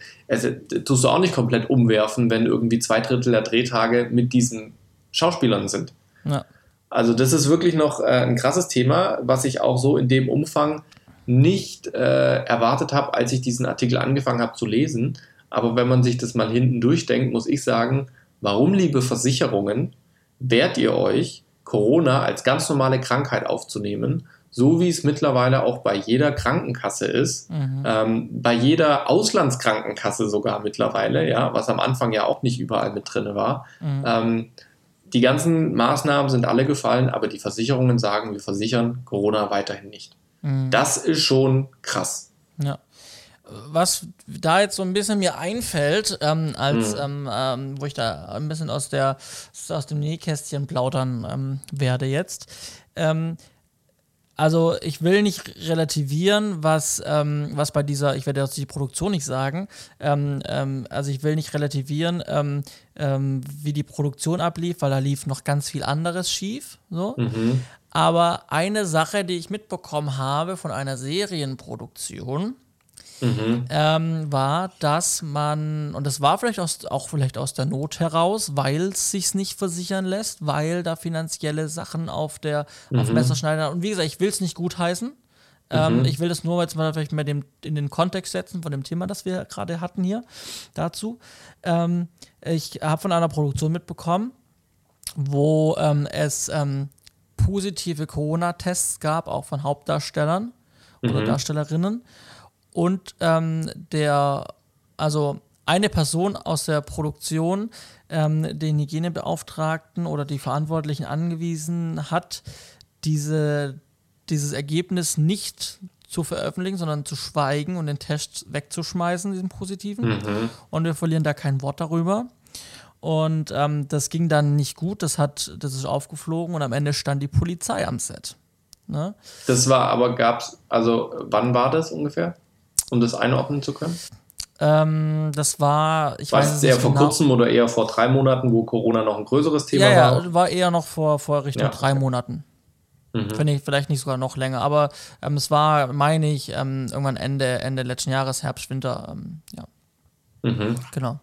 tust du auch nicht komplett umwerfen, wenn irgendwie zwei Drittel der Drehtage mit diesen Schauspielern sind. Ja. Also das ist wirklich noch äh, ein krasses Thema, was ich auch so in dem Umfang nicht äh, erwartet habe, als ich diesen Artikel angefangen habe zu lesen. Aber wenn man sich das mal hinten durchdenkt, muss ich sagen, warum, liebe Versicherungen, wehrt ihr euch, Corona als ganz normale Krankheit aufzunehmen, so wie es mittlerweile auch bei jeder Krankenkasse ist, mhm. ähm, bei jeder Auslandskrankenkasse sogar mittlerweile, ja, was am Anfang ja auch nicht überall mit drin war. Mhm. Ähm, die ganzen Maßnahmen sind alle gefallen, aber die Versicherungen sagen, wir versichern Corona weiterhin nicht. Mhm. Das ist schon krass. Ja. Was da jetzt so ein bisschen mir einfällt, ähm, als mhm. ähm, ähm, wo ich da ein bisschen aus der aus dem Nähkästchen plaudern ähm, werde jetzt, ähm, also ich will nicht relativieren, was, ähm, was bei dieser, ich werde jetzt die Produktion nicht sagen, ähm, ähm, also ich will nicht relativieren, ähm, ähm, wie die Produktion ablief, weil da lief noch ganz viel anderes schief. So. Mhm. Aber eine Sache, die ich mitbekommen habe von einer Serienproduktion, mhm. ähm, war, dass man, und das war vielleicht aus, auch vielleicht aus der Not heraus, weil es sich nicht versichern lässt, weil da finanzielle Sachen auf der mhm. auf Messerschneider, und wie gesagt, ich will es nicht gutheißen. Ähm, mhm. Ich will das nur jetzt mal vielleicht mal dem, in den Kontext setzen von dem Thema, das wir gerade hatten hier dazu. Ähm, ich habe von einer Produktion mitbekommen, wo ähm, es ähm, positive Corona-Tests gab, auch von Hauptdarstellern oder mhm. Darstellerinnen und ähm, der, also eine Person aus der Produktion ähm, den Hygienebeauftragten oder die Verantwortlichen angewiesen hat, diese, dieses Ergebnis nicht zu veröffentlichen, sondern zu schweigen und den Test wegzuschmeißen, diesen positiven. Mhm. Und wir verlieren da kein Wort darüber. Und ähm, das ging dann nicht gut, das, hat, das ist aufgeflogen und am Ende stand die Polizei am Set. Ne? Das war aber, gab's, also wann war das ungefähr, um das einordnen zu können? Ähm, das war, ich war weiß es eher vor genau. kurzem oder eher vor drei Monaten, wo Corona noch ein größeres Thema ja, war? Ja, war eher noch vor, vor Richtung ja. drei Monaten. Mhm. Finde ich vielleicht nicht sogar noch länger, aber ähm, es war, meine ich, ähm, irgendwann Ende, Ende letzten Jahres, Herbst, Winter, ähm, ja. Mhm. Genau.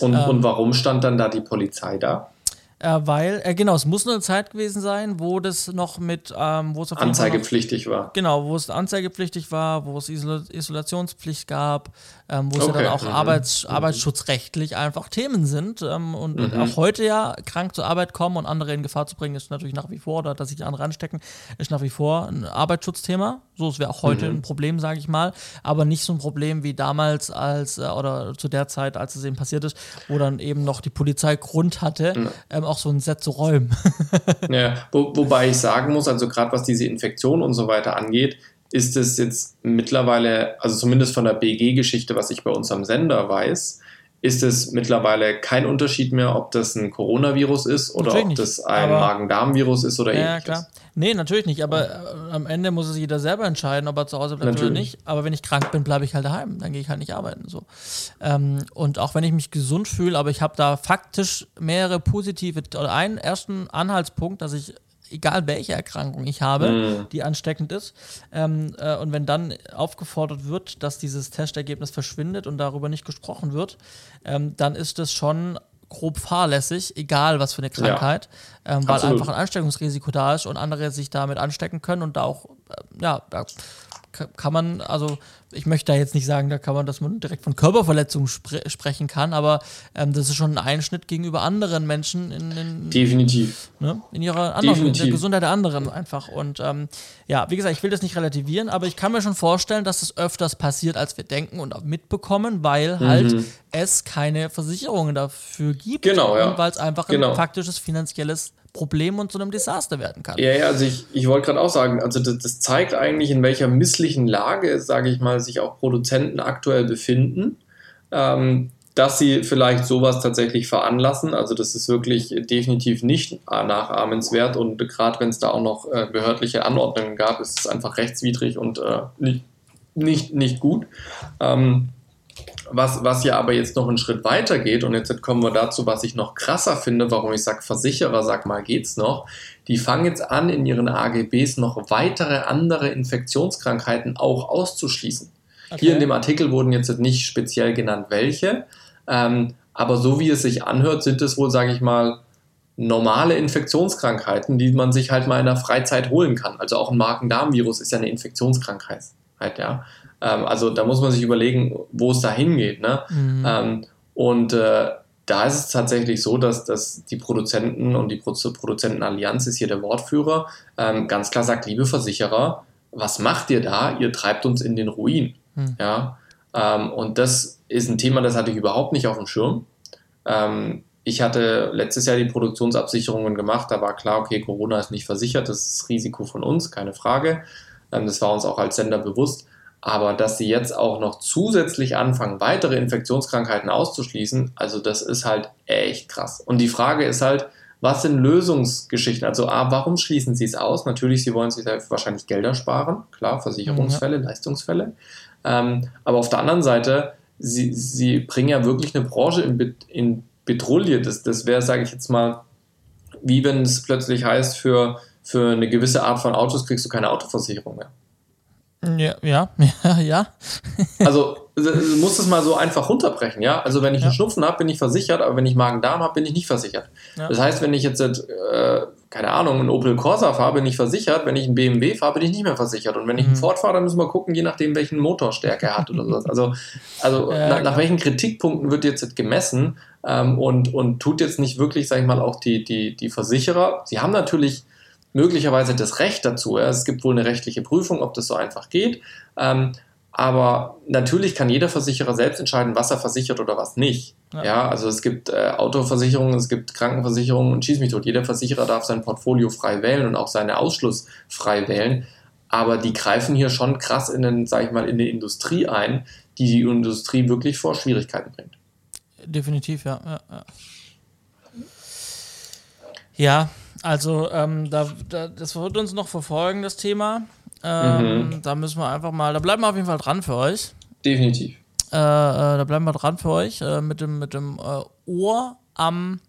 Und, und ähm, warum stand dann da die Polizei da? Äh, weil, äh, genau, es muss nur eine Zeit gewesen sein, wo das noch mit, ähm, wo es Anzeigepflichtig noch, war. Genau, wo es anzeigepflichtig war, wo es Isol Isolationspflicht gab, ähm, wo es ja dann auch mhm. Arbeits mhm. arbeitsschutzrechtlich einfach Themen sind. Ähm, und, mhm. auch heute ja krank zur Arbeit kommen und andere in Gefahr zu bringen, ist natürlich nach wie vor, oder dass sich andere anstecken, ist nach wie vor ein Arbeitsschutzthema. So, es wäre auch heute mhm. ein Problem, sage ich mal, aber nicht so ein Problem wie damals als, äh, oder zu der Zeit, als es eben passiert ist, wo dann eben noch die Polizei Grund hatte, ähm, auch so ein Set zu räumen. ja, wo, wobei ich sagen muss, also gerade was diese Infektion und so weiter angeht, ist es jetzt mittlerweile, also zumindest von der BG-Geschichte, was ich bei uns am Sender weiß, ist es mittlerweile kein Unterschied mehr, ob das ein Coronavirus ist oder natürlich ob das ein Magen-Darm-Virus ist oder ja, ähnliches. Klar. Nee, natürlich nicht, aber äh, am Ende muss es jeder selber entscheiden, ob er zu Hause bleibt natürlich. oder nicht. Aber wenn ich krank bin, bleibe ich halt daheim, dann gehe ich halt nicht arbeiten. So. Ähm, und auch wenn ich mich gesund fühle, aber ich habe da faktisch mehrere positive, oder einen ersten Anhaltspunkt, dass ich egal welche Erkrankung ich habe, mm. die ansteckend ist. Ähm, äh, und wenn dann aufgefordert wird, dass dieses Testergebnis verschwindet und darüber nicht gesprochen wird, ähm, dann ist das schon grob fahrlässig, egal was für eine Krankheit, ja. ähm, weil einfach ein Ansteckungsrisiko da ist und andere sich damit anstecken können und da auch, äh, ja, kann man, also ich möchte da jetzt nicht sagen, da kann man, dass man direkt von Körperverletzungen spre sprechen kann, aber ähm, das ist schon ein Einschnitt gegenüber anderen Menschen in, in definitiv ne, in ihrer anderen, in der Gesundheit der anderen einfach. Und ähm, ja, wie gesagt, ich will das nicht relativieren, aber ich kann mir schon vorstellen, dass es öfters passiert, als wir denken und auch mitbekommen, weil mhm. halt es keine Versicherungen dafür gibt genau, ja. und weil es einfach genau. ein faktisches finanzielles Problem und zu einem Desaster werden kann. Ja, ja, also ich, ich wollte gerade auch sagen, also das, das, zeigt eigentlich, in welcher misslichen Lage, sage ich mal, sich auch Produzenten aktuell befinden, ähm, dass sie vielleicht sowas tatsächlich veranlassen. Also das ist wirklich definitiv nicht nachahmenswert und gerade wenn es da auch noch äh, behördliche Anordnungen gab, ist es einfach rechtswidrig und äh, nicht, nicht, nicht gut. Ähm, was, was ja aber jetzt noch einen Schritt weiter geht, und jetzt kommen wir dazu, was ich noch krasser finde, warum ich sage, Versicherer, sag mal, geht's noch. Die fangen jetzt an, in ihren AGBs noch weitere andere Infektionskrankheiten auch auszuschließen. Okay. Hier in dem Artikel wurden jetzt nicht speziell genannt, welche, ähm, aber so wie es sich anhört, sind es wohl, sage ich mal, normale Infektionskrankheiten, die man sich halt mal in der Freizeit holen kann. Also auch ein Magen-Darm-Virus ist ja eine Infektionskrankheit. Ja. Ähm, also da muss man sich überlegen, wo es da hingeht. Ne? Mhm. Ähm, und äh, da ist es tatsächlich so, dass, dass die Produzenten und die Produzentenallianz ist hier der Wortführer, ähm, ganz klar sagt, liebe Versicherer, was macht ihr da? Ihr treibt uns in den Ruin. Mhm. Ja? Ähm, und das ist ein Thema, das hatte ich überhaupt nicht auf dem Schirm. Ähm, ich hatte letztes Jahr die Produktionsabsicherungen gemacht, da war klar, okay, Corona ist nicht versichert, das ist das Risiko von uns, keine Frage. Ähm, das war uns auch als Sender bewusst. Aber dass sie jetzt auch noch zusätzlich anfangen, weitere Infektionskrankheiten auszuschließen, also das ist halt echt krass. Und die Frage ist halt, was sind Lösungsgeschichten? Also A, warum schließen sie es aus? Natürlich, sie wollen sich wahrscheinlich Gelder sparen, klar, Versicherungsfälle, ja. Leistungsfälle. Ähm, aber auf der anderen Seite, sie, sie bringen ja wirklich eine Branche in, in Petrouille. Das, das wäre, sage ich jetzt mal, wie wenn es plötzlich heißt, für, für eine gewisse Art von Autos kriegst du keine Autoversicherung mehr. Ja, ja, ja, ja. also du musst es mal so einfach runterbrechen, ja. Also wenn ich ja. einen Schnupfen habe, bin ich versichert, aber wenn ich Magen-Darm habe, bin ich nicht versichert. Ja. Das heißt, wenn ich jetzt, äh, keine Ahnung, einen Opel Corsa fahre, bin ich versichert. Wenn ich einen BMW fahre, bin ich nicht mehr versichert. Und wenn ich einen mhm. Ford fahre, dann müssen wir gucken, je nachdem, welchen Motorstärke er hat oder sowas. Also, also ja, nach, nach, welchen Kritikpunkten wird jetzt gemessen ähm, und, und tut jetzt nicht wirklich, sag ich mal, auch die, die, die Versicherer. Sie haben natürlich möglicherweise das Recht dazu. Ja. Es gibt wohl eine rechtliche Prüfung, ob das so einfach geht. Ähm, aber natürlich kann jeder Versicherer selbst entscheiden, was er versichert oder was nicht. Ja, ja also es gibt äh, Autoversicherungen, es gibt Krankenversicherungen und schieß mich tot. Jeder Versicherer darf sein Portfolio frei wählen und auch seine Ausschluss frei wählen. Aber die greifen hier schon krass in den, sag ich mal, in die Industrie ein, die die Industrie wirklich vor Schwierigkeiten bringt. Definitiv, ja. ja, ja. Ja, also ähm, da, da, das wird uns noch verfolgen, das Thema. Ähm, mhm. Da müssen wir einfach mal, da bleiben wir auf jeden Fall dran für euch. Definitiv. Äh, äh, da bleiben wir dran für euch äh, mit dem, mit dem äh, Ohr am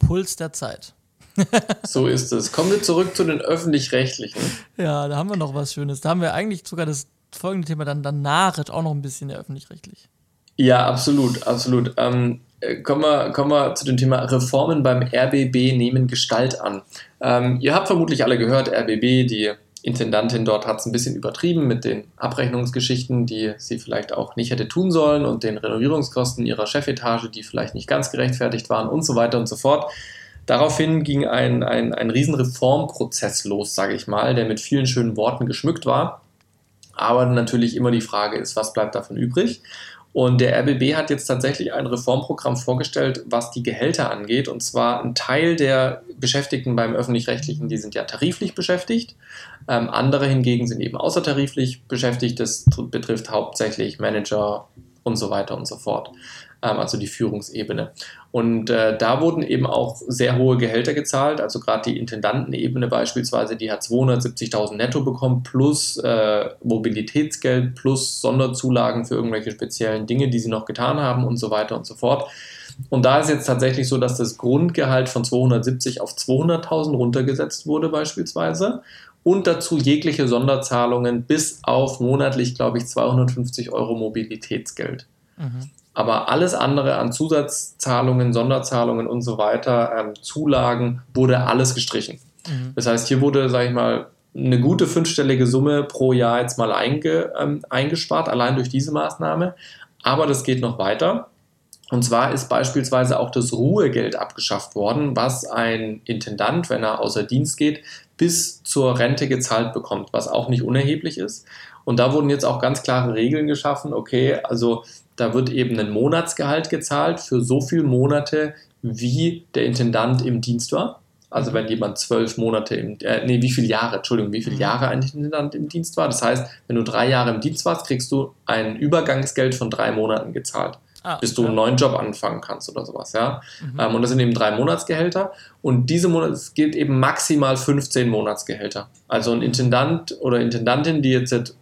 Puls der Zeit. so ist es. Kommen wir zurück zu den öffentlich-rechtlichen. Ja, da haben wir noch was Schönes. Da haben wir eigentlich sogar das folgende Thema dann danach auch noch ein bisschen der öffentlich-rechtlich. Ja, absolut, absolut. Ähm, äh, kommen, wir, kommen wir zu dem Thema Reformen beim RBB nehmen Gestalt an. Ähm, ihr habt vermutlich alle gehört, RBB, die Intendantin dort hat es ein bisschen übertrieben mit den Abrechnungsgeschichten, die sie vielleicht auch nicht hätte tun sollen und den Renovierungskosten ihrer Chefetage, die vielleicht nicht ganz gerechtfertigt waren und so weiter und so fort. Daraufhin ging ein, ein, ein riesen Reformprozess los, sage ich mal, der mit vielen schönen Worten geschmückt war. Aber natürlich immer die Frage ist, was bleibt davon übrig? Und der RBB hat jetzt tatsächlich ein Reformprogramm vorgestellt, was die Gehälter angeht. Und zwar ein Teil der Beschäftigten beim öffentlich-rechtlichen, die sind ja tariflich beschäftigt. Ähm, andere hingegen sind eben außertariflich beschäftigt. Das betrifft hauptsächlich Manager und so weiter und so fort ähm, also die Führungsebene. Und äh, da wurden eben auch sehr hohe Gehälter gezahlt, also gerade die Intendantenebene beispielsweise, die hat 270.000 netto bekommen, plus äh, Mobilitätsgeld, plus Sonderzulagen für irgendwelche speziellen Dinge, die sie noch getan haben und so weiter und so fort. Und da ist jetzt tatsächlich so, dass das Grundgehalt von 270 auf 200.000 runtergesetzt wurde beispielsweise und dazu jegliche Sonderzahlungen bis auf monatlich, glaube ich, 250 Euro Mobilitätsgeld. Mhm. Aber alles andere an Zusatzzahlungen, Sonderzahlungen und so weiter, ähm, Zulagen, wurde alles gestrichen. Mhm. Das heißt, hier wurde, sage ich mal, eine gute fünfstellige Summe pro Jahr jetzt mal einge, ähm, eingespart, allein durch diese Maßnahme. Aber das geht noch weiter. Und zwar ist beispielsweise auch das Ruhegeld abgeschafft worden, was ein Intendant, wenn er außer Dienst geht, bis zur Rente gezahlt bekommt, was auch nicht unerheblich ist. Und da wurden jetzt auch ganz klare Regeln geschaffen. Okay, also da wird eben ein Monatsgehalt gezahlt für so viele Monate, wie der Intendant im Dienst war. Also wenn jemand zwölf Monate im, äh, nee, wie viele Jahre, Entschuldigung, wie viele mhm. Jahre ein Intendant im Dienst war. Das heißt, wenn du drei Jahre im Dienst warst, kriegst du ein Übergangsgeld von drei Monaten gezahlt. Ah, bis du einen neuen Job anfangen kannst oder sowas, ja. Mhm. Ähm, und das sind eben drei Monatsgehälter. Und diese Monate, es gilt eben maximal 15 Monatsgehälter. Also ein Intendant oder Intendantin, die jetzt seit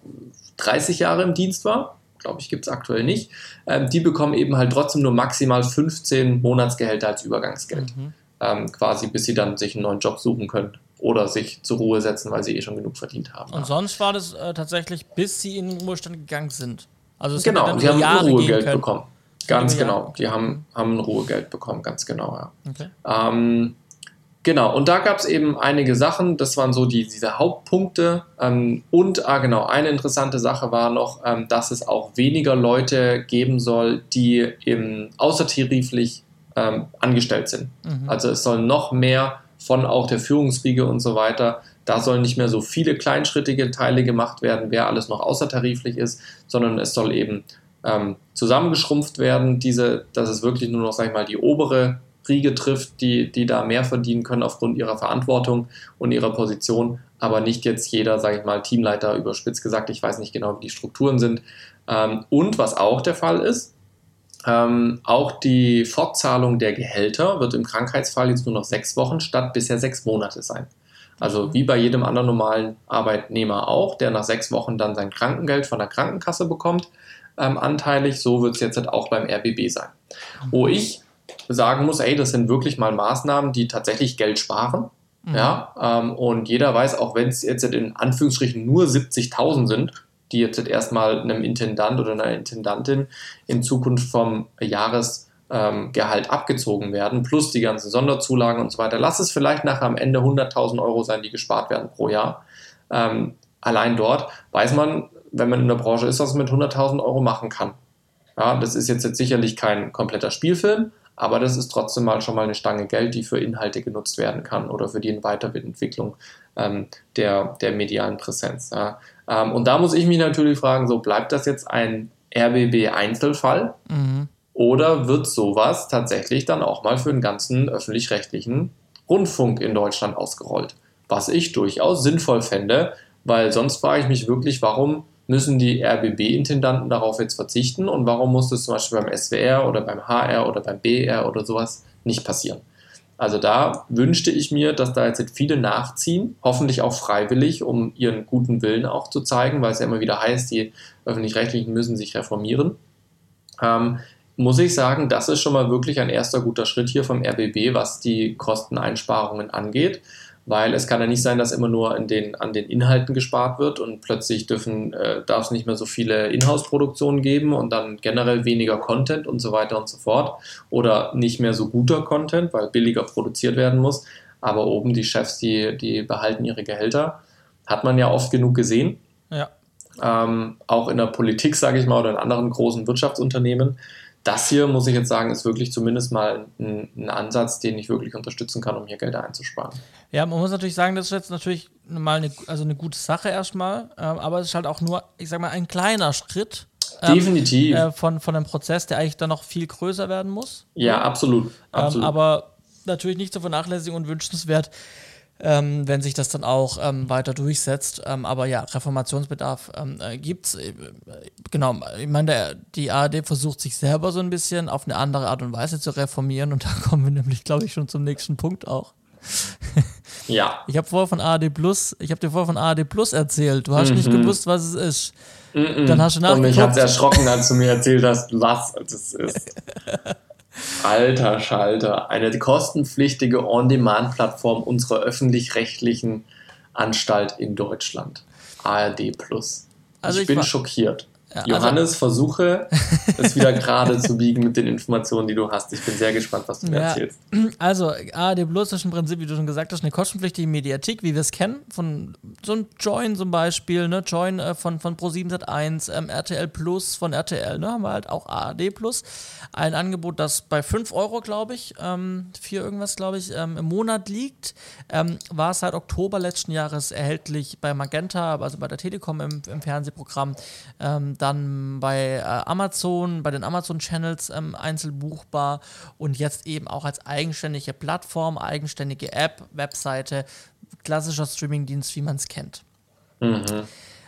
30 Jahre im Dienst war, glaube ich, gibt es aktuell nicht. Ähm, die bekommen eben halt trotzdem nur maximal 15 Monatsgehälter als Übergangsgeld. Mhm. Ähm, quasi bis sie dann sich einen neuen Job suchen können oder sich zur Ruhe setzen, weil sie eh schon genug verdient haben. Und sonst war das äh, tatsächlich, bis sie in den Ruhestand gegangen sind. Also es genau, die haben Jahre Ruhegeld bekommen. Ganz genau, die haben, haben ein Ruhegeld bekommen, ganz genau, ja. Okay. Ähm, Genau, und da gab es eben einige Sachen, das waren so die, diese Hauptpunkte. Ähm, und ah, genau, eine interessante Sache war noch, ähm, dass es auch weniger Leute geben soll, die im außertariflich ähm, angestellt sind. Mhm. Also es soll noch mehr von auch der Führungsriege und so weiter. Da sollen nicht mehr so viele kleinschrittige Teile gemacht werden, wer alles noch außertariflich ist, sondern es soll eben ähm, zusammengeschrumpft werden, diese, dass es wirklich nur noch, sag ich mal, die obere Riege trifft, die, die da mehr verdienen können aufgrund ihrer Verantwortung und ihrer Position, aber nicht jetzt jeder, sage ich mal, Teamleiter überspitzt gesagt. Ich weiß nicht genau, wie die Strukturen sind. Ähm, und was auch der Fall ist, ähm, auch die Fortzahlung der Gehälter wird im Krankheitsfall jetzt nur noch sechs Wochen statt bisher sechs Monate sein. Also mhm. wie bei jedem anderen normalen Arbeitnehmer auch, der nach sechs Wochen dann sein Krankengeld von der Krankenkasse bekommt, ähm, anteilig, so wird es jetzt halt auch beim RBB sein. Wo ich sagen muss, ey, das sind wirklich mal Maßnahmen, die tatsächlich Geld sparen. Mhm. Ja, ähm, und jeder weiß, auch wenn es jetzt in Anführungsstrichen nur 70.000 sind, die jetzt erstmal einem Intendant oder einer Intendantin in Zukunft vom Jahresgehalt ähm, abgezogen werden, plus die ganzen Sonderzulagen und so weiter. Lass es vielleicht nachher am Ende 100.000 Euro sein, die gespart werden pro Jahr. Ähm, allein dort weiß man, wenn man in der Branche ist, was man mit 100.000 Euro machen kann. Ja, das ist jetzt, jetzt sicherlich kein kompletter Spielfilm, aber das ist trotzdem mal schon mal eine Stange Geld, die für Inhalte genutzt werden kann oder für die Weiterentwicklung ähm, der, der medialen Präsenz. Ja. Ähm, und da muss ich mich natürlich fragen, so bleibt das jetzt ein RBB-Einzelfall mhm. oder wird sowas tatsächlich dann auch mal für den ganzen öffentlich-rechtlichen Rundfunk in Deutschland ausgerollt? Was ich durchaus sinnvoll fände, weil sonst frage ich mich wirklich, warum müssen die RBB-Intendanten darauf jetzt verzichten und warum muss das zum Beispiel beim SWR oder beim HR oder beim BR oder sowas nicht passieren? Also da wünschte ich mir, dass da jetzt viele nachziehen, hoffentlich auch freiwillig, um ihren guten Willen auch zu zeigen, weil es ja immer wieder heißt, die öffentlich-rechtlichen müssen sich reformieren. Ähm, muss ich sagen, das ist schon mal wirklich ein erster guter Schritt hier vom RBB, was die Kosteneinsparungen angeht weil es kann ja nicht sein, dass immer nur den, an den Inhalten gespart wird und plötzlich dürfen, äh, darf es nicht mehr so viele Inhouse-Produktionen geben und dann generell weniger Content und so weiter und so fort oder nicht mehr so guter Content, weil billiger produziert werden muss. Aber oben die Chefs, die, die behalten ihre Gehälter. Hat man ja oft genug gesehen. Ja. Ähm, auch in der Politik, sage ich mal, oder in anderen großen Wirtschaftsunternehmen das hier, muss ich jetzt sagen, ist wirklich zumindest mal ein, ein, Ansatz, den ich wirklich unterstützen kann, um hier Gelder einzusparen. Ja, man muss natürlich sagen, das ist jetzt natürlich mal eine, also eine gute Sache erstmal, ähm, aber es ist halt auch nur, ich sag mal, ein kleiner Schritt. Ähm, Definitiv. Äh, von, von einem Prozess, der eigentlich dann noch viel größer werden muss. Ja, absolut. Ähm, absolut. Ähm, aber natürlich nicht zu vernachlässigen und wünschenswert ähm, wenn sich das dann auch ähm, weiter durchsetzt. Ähm, aber ja, Reformationsbedarf ähm, äh, gibt es. Äh, genau, ich meine, die ARD versucht sich selber so ein bisschen auf eine andere Art und Weise zu reformieren und da kommen wir nämlich, glaube ich, schon zum nächsten Punkt auch. ja. Ich habe vorher von ARD Plus, ich habe dir vorher von ARD Plus erzählt. Du hast mhm. nicht gewusst, was es ist. Mhm. Dann hast du nachgeguckt. Und mich hat es erschrocken, als du mir erzählt hast, was es ist. Alter Schalter, eine kostenpflichtige On-Demand-Plattform unserer öffentlich-rechtlichen Anstalt in Deutschland. ARD Plus. Also ich, ich bin schockiert. Also Johannes, also, versuche es wieder gerade zu biegen mit den Informationen, die du hast. Ich bin sehr gespannt, was du mir ja, erzählst. Also, ARD Plus ist im Prinzip, wie du schon gesagt hast, eine kostenpflichtige Mediathek, wie wir es kennen, von so einem Join zum Beispiel, ne? Join äh, von, von Pro7 Sat1, ähm, RTL Plus von RTL, ne? Haben wir halt auch ARD Plus. Ein Angebot, das bei 5 Euro, glaube ich, ähm, 4 irgendwas, glaube ich, ähm, im Monat liegt. Ähm, war seit Oktober letzten Jahres erhältlich bei Magenta, also bei der Telekom im, im Fernsehprogramm. Dann bei äh, Amazon, bei den Amazon-Channels ähm, einzeln buchbar und jetzt eben auch als eigenständige Plattform, eigenständige App, Webseite, klassischer Streamingdienst, wie man es kennt. Mhm.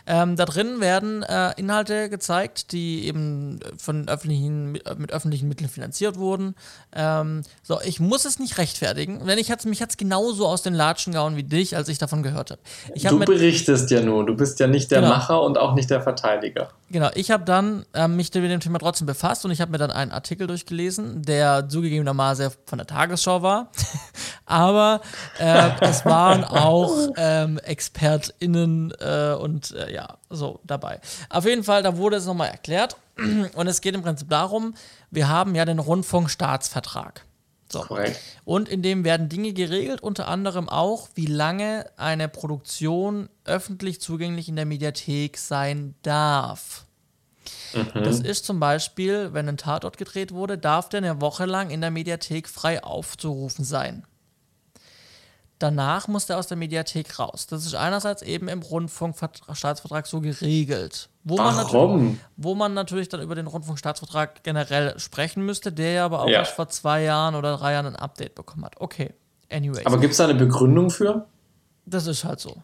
Ähm, da drin werden äh, Inhalte gezeigt, die eben von öffentlichen, mit öffentlichen Mitteln finanziert wurden. Ähm, so, ich muss es nicht rechtfertigen, denn ich hat's, mich hat es genauso aus den Latschen gehauen wie dich, als ich davon gehört habe. Hab du berichtest ja nur, du bist ja nicht der genau. Macher und auch nicht der Verteidiger. Genau, ich habe dann äh, mich mit dem Thema trotzdem befasst und ich habe mir dann einen Artikel durchgelesen, der zugegebenermaßen von der Tagesschau war. Aber äh, es waren auch ähm, ExpertInnen äh, und äh, ja, so dabei. Auf jeden Fall, da wurde es nochmal erklärt. Und es geht im Prinzip darum, wir haben ja den Rundfunkstaatsvertrag. So. Und in dem werden Dinge geregelt, unter anderem auch, wie lange eine Produktion öffentlich zugänglich in der Mediathek sein darf. Mhm. Das ist zum Beispiel, wenn ein Tatort gedreht wurde, darf der eine Woche lang in der Mediathek frei aufzurufen sein. Danach muss der aus der Mediathek raus. Das ist einerseits eben im Rundfunkstaatsvertrag so geregelt. Wo man, natürlich, wo man natürlich dann über den Rundfunkstaatsvertrag generell sprechen müsste, der ja aber auch ja. erst vor zwei Jahren oder drei Jahren ein Update bekommen hat. Okay, anyway. Aber gibt es da eine Begründung für? Das ist halt so.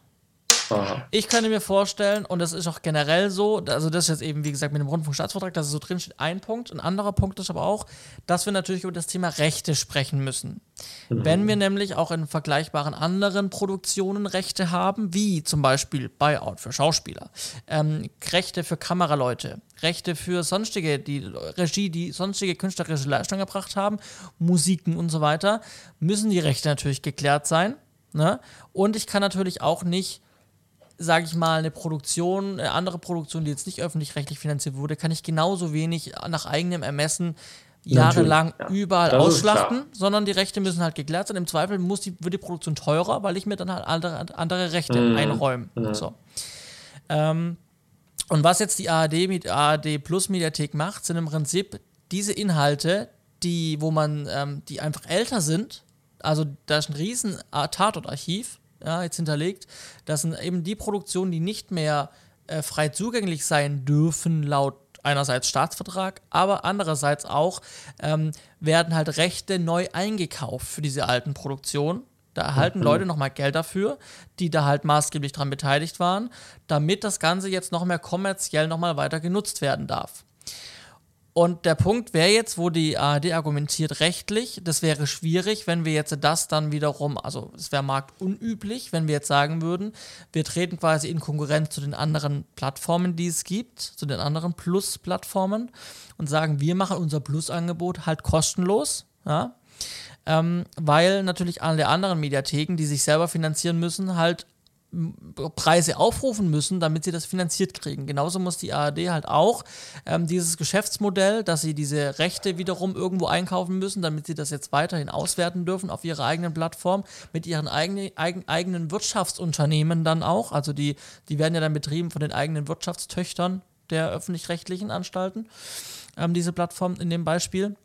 Aha. Ich könnte mir vorstellen, und das ist auch generell so, also das ist jetzt eben, wie gesagt, mit dem Rundfunkstaatsvertrag, dass es so drin steht, ein Punkt. Ein anderer Punkt ist aber auch, dass wir natürlich über das Thema Rechte sprechen müssen. Mhm. Wenn wir nämlich auch in vergleichbaren anderen Produktionen Rechte haben, wie zum Beispiel Buyout für Schauspieler, ähm, Rechte für Kameraleute, Rechte für sonstige, die Regie, die sonstige künstlerische Leistung erbracht haben, Musiken und so weiter, müssen die Rechte natürlich geklärt sein. Ne? Und ich kann natürlich auch nicht sage ich mal, eine Produktion, eine andere Produktion, die jetzt nicht öffentlich-rechtlich finanziert wurde, kann ich genauso wenig nach eigenem Ermessen jahrelang ja. überall das ausschlachten, sondern die Rechte müssen halt geklärt sein. Im Zweifel muss die, wird die Produktion teurer, weil ich mir dann halt andere, andere Rechte mhm. einräume. Mhm. So. Ähm, und was jetzt die ARD mit ARD Plus Mediathek macht, sind im Prinzip diese Inhalte, die, wo man, ähm, die einfach älter sind. Also da ist ein riesen Tatortarchiv ja, jetzt hinterlegt. Das sind eben die Produktionen, die nicht mehr äh, frei zugänglich sein dürfen, laut einerseits Staatsvertrag, aber andererseits auch ähm, werden halt Rechte neu eingekauft für diese alten Produktionen. Da erhalten mhm. Leute nochmal Geld dafür, die da halt maßgeblich daran beteiligt waren, damit das Ganze jetzt noch mehr kommerziell nochmal weiter genutzt werden darf. Und der Punkt wäre jetzt, wo die ARD argumentiert rechtlich, das wäre schwierig, wenn wir jetzt das dann wiederum, also es wäre marktunüblich, wenn wir jetzt sagen würden, wir treten quasi in Konkurrenz zu den anderen Plattformen, die es gibt, zu den anderen Plus-Plattformen und sagen, wir machen unser Plus-Angebot halt kostenlos, ja, ähm, weil natürlich alle anderen Mediatheken, die sich selber finanzieren müssen, halt Preise aufrufen müssen, damit sie das finanziert kriegen. Genauso muss die ARD halt auch ähm, dieses Geschäftsmodell, dass sie diese Rechte wiederum irgendwo einkaufen müssen, damit sie das jetzt weiterhin auswerten dürfen auf ihrer eigenen Plattform mit ihren eigenen, eigen, eigenen Wirtschaftsunternehmen dann auch. Also die, die werden ja dann betrieben von den eigenen Wirtschaftstöchtern der öffentlich-rechtlichen Anstalten, ähm, diese Plattform in dem Beispiel.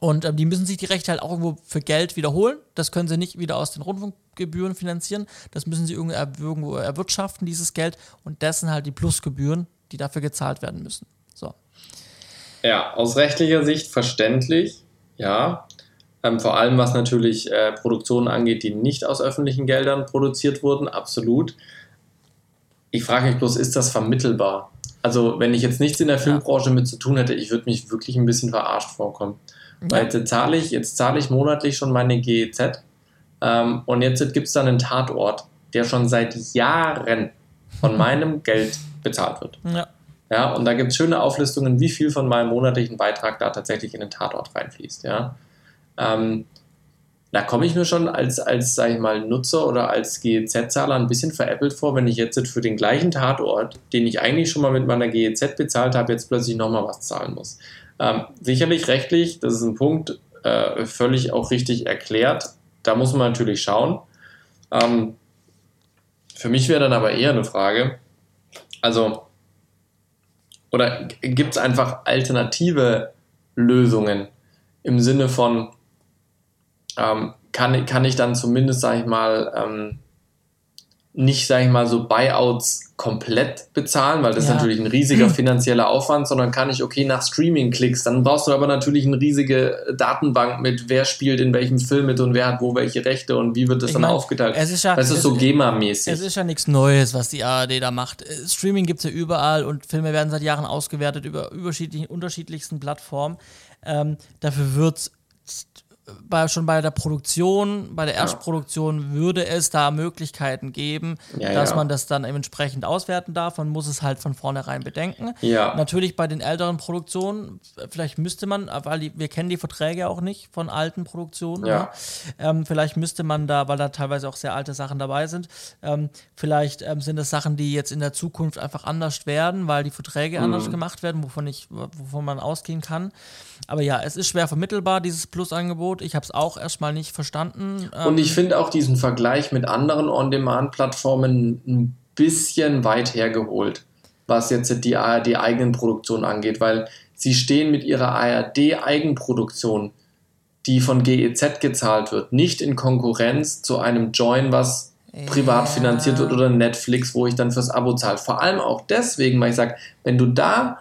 Und ähm, die müssen sich die Rechte halt auch irgendwo für Geld wiederholen. Das können sie nicht wieder aus den Rundfunkgebühren finanzieren. Das müssen sie irgendwo erwirtschaften, dieses Geld. Und das sind halt die Plusgebühren, die dafür gezahlt werden müssen. So. Ja, aus rechtlicher Sicht verständlich, ja. Ähm, vor allem was natürlich äh, Produktionen angeht, die nicht aus öffentlichen Geldern produziert wurden, absolut. Ich frage mich bloß, ist das vermittelbar? Also, wenn ich jetzt nichts in der Filmbranche mit zu tun hätte, ich würde mich wirklich ein bisschen verarscht vorkommen. Weil jetzt zahle ich, jetzt zahle ich monatlich schon meine GEZ ähm, und jetzt gibt es dann einen Tatort, der schon seit Jahren von meinem Geld bezahlt wird. Ja. Ja, und da gibt es schöne Auflistungen, wie viel von meinem monatlichen Beitrag da tatsächlich in den Tatort reinfließt. Ja. Ähm, da komme ich mir schon als, als sag ich mal, Nutzer oder als GEZ-Zahler ein bisschen veräppelt vor, wenn ich jetzt für den gleichen Tatort, den ich eigentlich schon mal mit meiner GEZ bezahlt habe, jetzt plötzlich nochmal was zahlen muss. Ähm, sicherlich rechtlich, das ist ein Punkt, äh, völlig auch richtig erklärt. Da muss man natürlich schauen. Ähm, für mich wäre dann aber eher eine Frage, also, oder gibt es einfach alternative Lösungen im Sinne von, ähm, kann, kann ich dann zumindest, sage ich mal, ähm, nicht, sage ich mal, so Buyouts komplett bezahlen, weil das ja. ist natürlich ein riesiger finanzieller Aufwand, sondern kann ich, okay, nach Streaming-Klicks, dann brauchst du aber natürlich eine riesige Datenbank mit, wer spielt in welchem Film mit und wer hat wo welche Rechte und wie wird das ich dann mein, aufgeteilt. Es ist ja, das ist so GEMA-mäßig. Es ist ja nichts Neues, was die ARD da macht. Streaming gibt es ja überall und Filme werden seit Jahren ausgewertet über unterschiedlichen, unterschiedlichsten Plattformen. Ähm, dafür wird es bei, schon bei der Produktion, bei der Erstproduktion würde es da Möglichkeiten geben, ja, dass ja. man das dann entsprechend auswerten darf. Man muss es halt von vornherein bedenken. Ja. Natürlich bei den älteren Produktionen, vielleicht müsste man, weil die, wir kennen die Verträge auch nicht von alten Produktionen. Ja. Ne? Ähm, vielleicht müsste man da, weil da teilweise auch sehr alte Sachen dabei sind, ähm, vielleicht ähm, sind es Sachen, die jetzt in der Zukunft einfach anders werden, weil die Verträge mhm. anders gemacht werden, wovon, ich, wovon man ausgehen kann. Aber ja, es ist schwer vermittelbar, dieses Plusangebot. Ich habe es auch erstmal nicht verstanden. Und ich ähm, finde auch diesen Vergleich mit anderen On-Demand-Plattformen ein bisschen weit hergeholt, was jetzt die ARD-eigenen Produktionen angeht, weil sie stehen mit ihrer ARD-Eigenproduktion, die von GEZ gezahlt wird, nicht in Konkurrenz zu einem Join, was privat finanziert wird oder Netflix, wo ich dann fürs Abo zahle. Vor allem auch deswegen, weil ich sage, wenn du da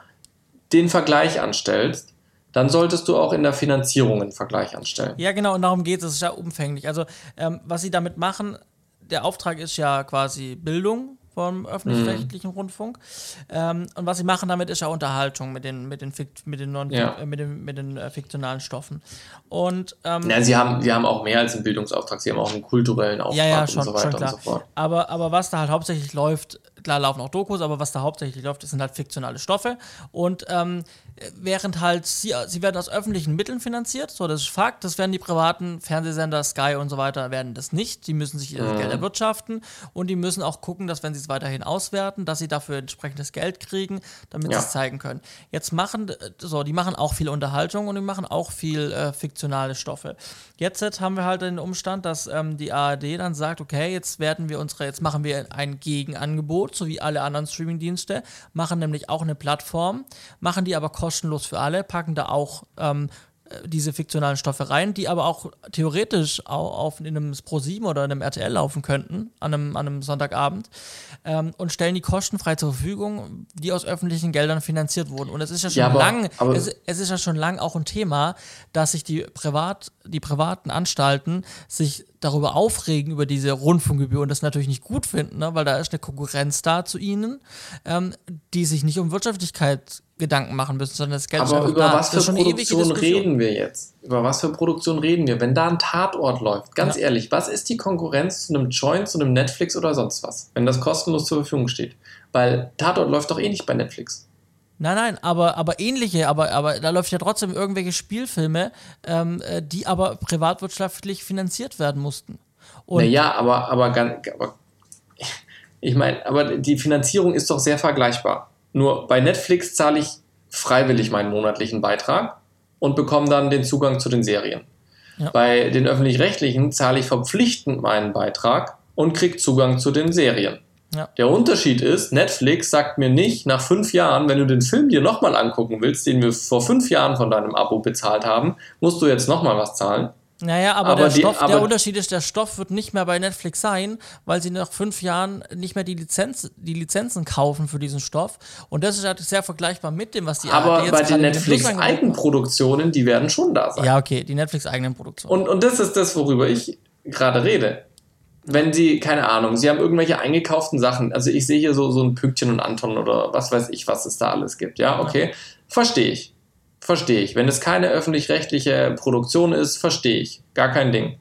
den Vergleich anstellst, dann solltest du auch in der Finanzierung einen Vergleich anstellen. Ja, genau, und darum geht es. Es ist ja umfänglich. Also, ähm, was sie damit machen, der Auftrag ist ja quasi Bildung vom öffentlich-rechtlichen mhm. Rundfunk. Ähm, und was sie machen damit ist ja Unterhaltung mit den, mit den, mit den, non ja. äh, mit den, mit den äh, fiktionalen Stoffen. Und, ähm, ja, sie haben, sie haben auch mehr als einen Bildungsauftrag, sie haben auch einen kulturellen Auftrag ja, ja, schon, und so weiter und so fort. Aber, aber was da halt hauptsächlich läuft, klar laufen auch Dokus, aber was da hauptsächlich läuft, sind halt fiktionale Stoffe. Und ähm, während halt sie, sie werden aus öffentlichen Mitteln finanziert, so das ist Fakt, das werden die privaten Fernsehsender, Sky und so weiter, werden das nicht. Die müssen sich ihr mhm. Geld erwirtschaften und die müssen auch gucken, dass wenn sie es weiterhin auswerten, dass sie dafür entsprechendes Geld kriegen, damit ja. sie es zeigen können. Jetzt machen, so, die machen auch viel Unterhaltung und die machen auch viel äh, fiktionale Stoffe. Jetzt haben wir halt den Umstand, dass ähm, die ARD dann sagt, okay, jetzt werden wir unsere, jetzt machen wir ein Gegenangebot, so wie alle anderen Streamingdienste, machen nämlich auch eine Plattform, machen die aber kostenlos für alle, packen da auch ähm, äh, diese fiktionalen Stoffe rein, die aber auch theoretisch auch auf in einem Pro7 oder einem RTL laufen könnten, an einem, an einem Sonntagabend, ähm, und stellen die kostenfrei zur Verfügung, die aus öffentlichen Geldern finanziert wurden. Und es ist ja schon ja, aber, lang, aber es, es, ist ja schon lang auch ein Thema, dass sich die privat, die privaten Anstalten sich darüber aufregen, über diese Rundfunkgebühr und das natürlich nicht gut finden, ne? weil da ist eine Konkurrenz da zu ihnen, ähm, die sich nicht um Wirtschaftlichkeit Gedanken machen müssen, sondern das Geld Aber ist über da. was für Produktion reden wir jetzt? Über was für Produktion reden wir? Wenn da ein Tatort läuft, ganz ja. ehrlich, was ist die Konkurrenz zu einem Joint, zu einem Netflix oder sonst was, wenn das kostenlos zur Verfügung steht? Weil Tatort läuft doch eh nicht bei Netflix. Nein, nein, aber, aber ähnliche, aber, aber da läuft ja trotzdem irgendwelche Spielfilme, ähm, äh, die aber privatwirtschaftlich finanziert werden mussten. Und naja, aber, aber, aber ich meine, aber die Finanzierung ist doch sehr vergleichbar. Nur bei Netflix zahle ich freiwillig meinen monatlichen Beitrag und bekomme dann den Zugang zu den Serien. Ja. Bei den öffentlich-rechtlichen zahle ich verpflichtend meinen Beitrag und kriege Zugang zu den Serien. Ja. Der Unterschied ist, Netflix sagt mir nicht, nach fünf Jahren, wenn du den Film dir nochmal angucken willst, den wir vor fünf Jahren von deinem Abo bezahlt haben, musst du jetzt nochmal was zahlen. Naja, aber, aber, der, die, Stoff, aber der Unterschied ist, der Stoff wird nicht mehr bei Netflix sein, weil sie nach fünf Jahren nicht mehr die, Lizenz, die Lizenzen kaufen für diesen Stoff. Und das ist halt sehr vergleichbar mit dem, was die Aber ARD bei den Netflix-Eigenproduktionen, die werden schon da sein. Ja, okay, die Netflix-eigenen Produktionen. Und, und das ist das, worüber ich gerade rede wenn sie, keine Ahnung, sie haben irgendwelche eingekauften Sachen, also ich sehe hier so, so ein Pünktchen und Anton oder was weiß ich, was es da alles gibt, ja, okay, verstehe ich. Verstehe ich. Wenn es keine öffentlich-rechtliche Produktion ist, verstehe ich. Gar kein Ding.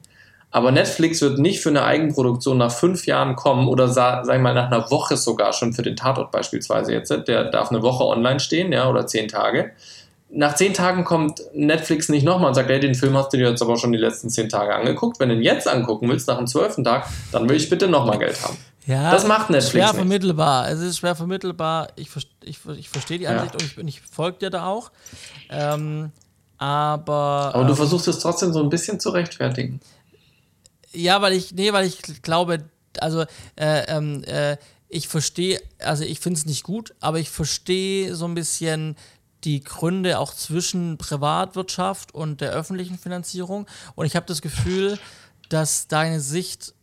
Aber Netflix wird nicht für eine Eigenproduktion nach fünf Jahren kommen oder sag, ich mal nach einer Woche sogar schon für den Tatort beispielsweise jetzt. Der darf eine Woche online stehen, ja, oder zehn Tage nach zehn Tagen kommt Netflix nicht nochmal und sagt, hey, den Film hast du dir jetzt aber schon die letzten zehn Tage angeguckt. Wenn du ihn jetzt angucken willst, nach dem zwölften Tag, dann will ich bitte nochmal Geld haben. Ja, das macht Netflix. Schwer nicht. vermittelbar. Es ist schwer vermittelbar. Ich, ich, ich verstehe die Ansicht ja. und ich, ich folge dir da auch. Ähm, aber. Aber du ähm, versuchst es trotzdem so ein bisschen zu rechtfertigen. Ja, weil ich, nee, weil ich glaube, also, äh, ähm, äh, ich verstehe, also ich finde es nicht gut, aber ich verstehe so ein bisschen die Gründe auch zwischen Privatwirtschaft und der öffentlichen Finanzierung. Und ich habe das Gefühl, dass deine Sicht,